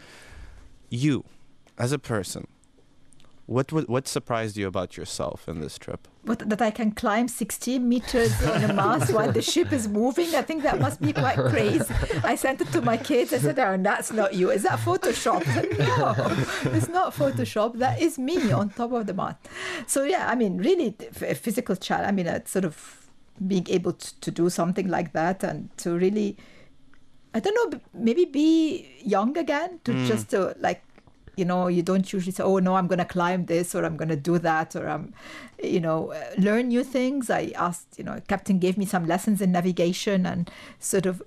You, as a person, what what, what surprised you about yourself in this trip? But that I can climb 16 meters on a mast while the ship is moving, I think that must be quite crazy. I sent it to my kids. I said, Aaron, that's not you. Is that Photoshop? No, it's not Photoshop. That is me on top of the mast. So, yeah, I mean, really, a physical challenge. I mean, it's sort of being able to, to do something like that and to really, I don't know, maybe be young again, to just to like, you know, you don't usually say, oh, no, I'm going to climb this or I'm going to do that or I'm, you know, uh, learn new things. I asked, you know, captain gave me some lessons in navigation and sort of,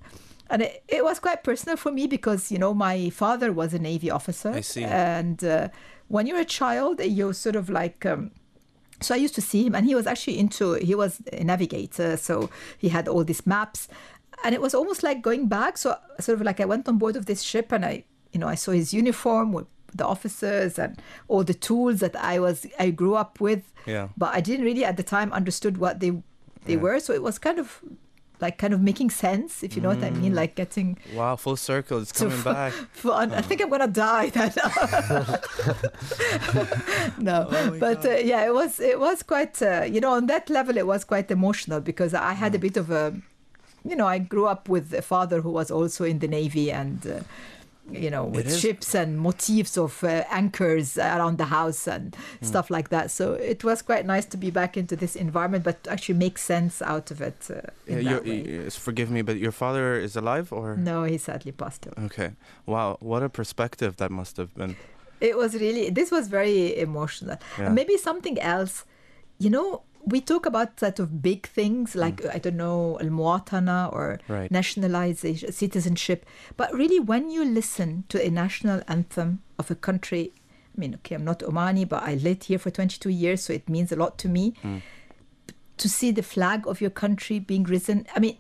and it, it was quite personal for me because, you know, my father was a Navy officer. I see. And uh, when you're a child, you're sort of like, um, so I used to see him, and he was actually into, he was a navigator. So he had all these maps. And it was almost like going back. So, sort of like I went on board of this ship and I, you know, I saw his uniform with the officers and all the tools that I was, I grew up with. Yeah. But I didn't really at the time understood what they, they Yeah. were. So it was kind of like kind of making sense, if you know what I mean, like getting Wow, full circle. It's coming fu- back. fun. I think I'm gonna die then. no, Oh but uh, yeah, it was it was quite uh, you know on that level it was quite emotional because I had a Mm. bit of a you know I grew up with a father who was also in the navy and uh, you know, with ships and motifs of uh, anchors around the house and Hmm. stuff like that. So it was quite nice to be back into this environment, but to actually make sense out of it. Uh, Yeah, way. forgive me, but your father is alive or? No, he sadly passed away. Okay. Wow, what a perspective that must have been. It was really, this was very emotional. Yeah. Maybe something else, you know, we talk about sort of big things like, I don't know, al muwatana or Mm. Right. nationalization, citizenship. But really, when you listen to a national anthem of a country, I mean, okay, I'm not Omani, but I lived here for 22 years, so it means a lot to me. Mm. To see the flag of your country being risen, I mean,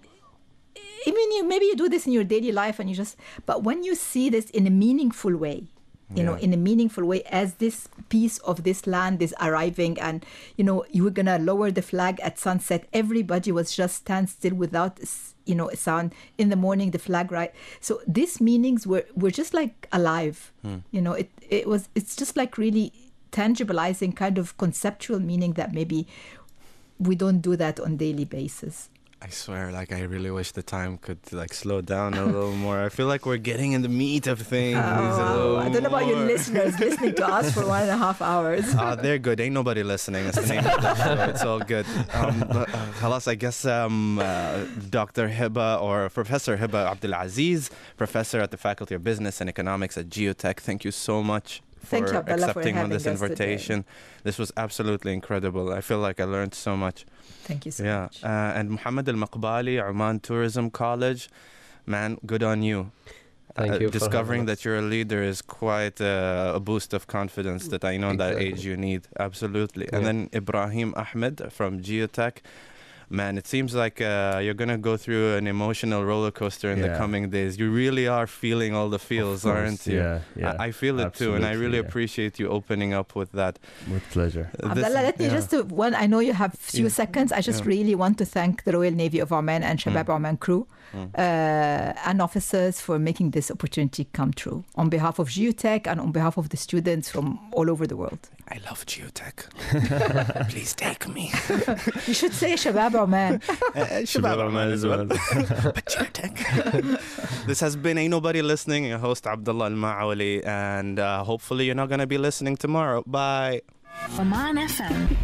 even you maybe you do this in your daily life and you just but when you see this in a meaningful way you know in a meaningful way as this piece of this land is arriving and you know you were gonna lower the flag at sunset. Everybody was just stand still without you know a sound. In the morning the flag right? So these meanings were were just like alive. Hmm. You know it it was it's just like really tangibilizing kind of conceptual meaning that maybe we don't do that on daily basis I swear, like I really wish the time could like slow down a little more. I feel like we're getting in the meat of things. Oh, I don't know more. about your listeners listening to us for one and a half hours. Uh, they're good. Ain't nobody listening. It's the name of the show. It's all good. Um, uh, I guess um, uh, Dr. Hiba or Professor Hiba Abdulaziz, professor at the Faculty of Business and Economics at GUtech. Thank you so much for Thank you, Abdullah, for accepting on having this us today. invitation. This was absolutely incredible. I feel like I learned so much. Thank you so yeah. much. Uh, and Muhammad Al Maqbali, Oman Tourism College. Man, good on you. Thank Uh, you. for discovering having that you're a leader is quite uh, a boost of confidence that I know that age you need. Absolutely. And then Ibrahim Ahmed from GUtech. Man, it seems like uh, you're going to go through an emotional roller coaster in the coming days. You really are feeling all the feels, course, aren't you? Yeah, yeah. I, I feel it too, and I really yeah. appreciate you opening up with that. With pleasure. Uh, this- Abdullah, let me yeah. just, to, one, I know you have few Yeah. seconds. I just Yeah. really want to thank the Royal Navy of Oman and Shabab Oman crew Mm. uh, and officers for making this opportunity come true on behalf of GUtech and on behalf of the students from all over the world. I love GUtech. Please take me. You should say Shabab Oman. Shabab Oman as well. but GUtech. this has been Ain't Nobody Listening, your host Abdullah Al Ma'awali, and uh, hopefully you're not going to be listening tomorrow. Bye. Oman FM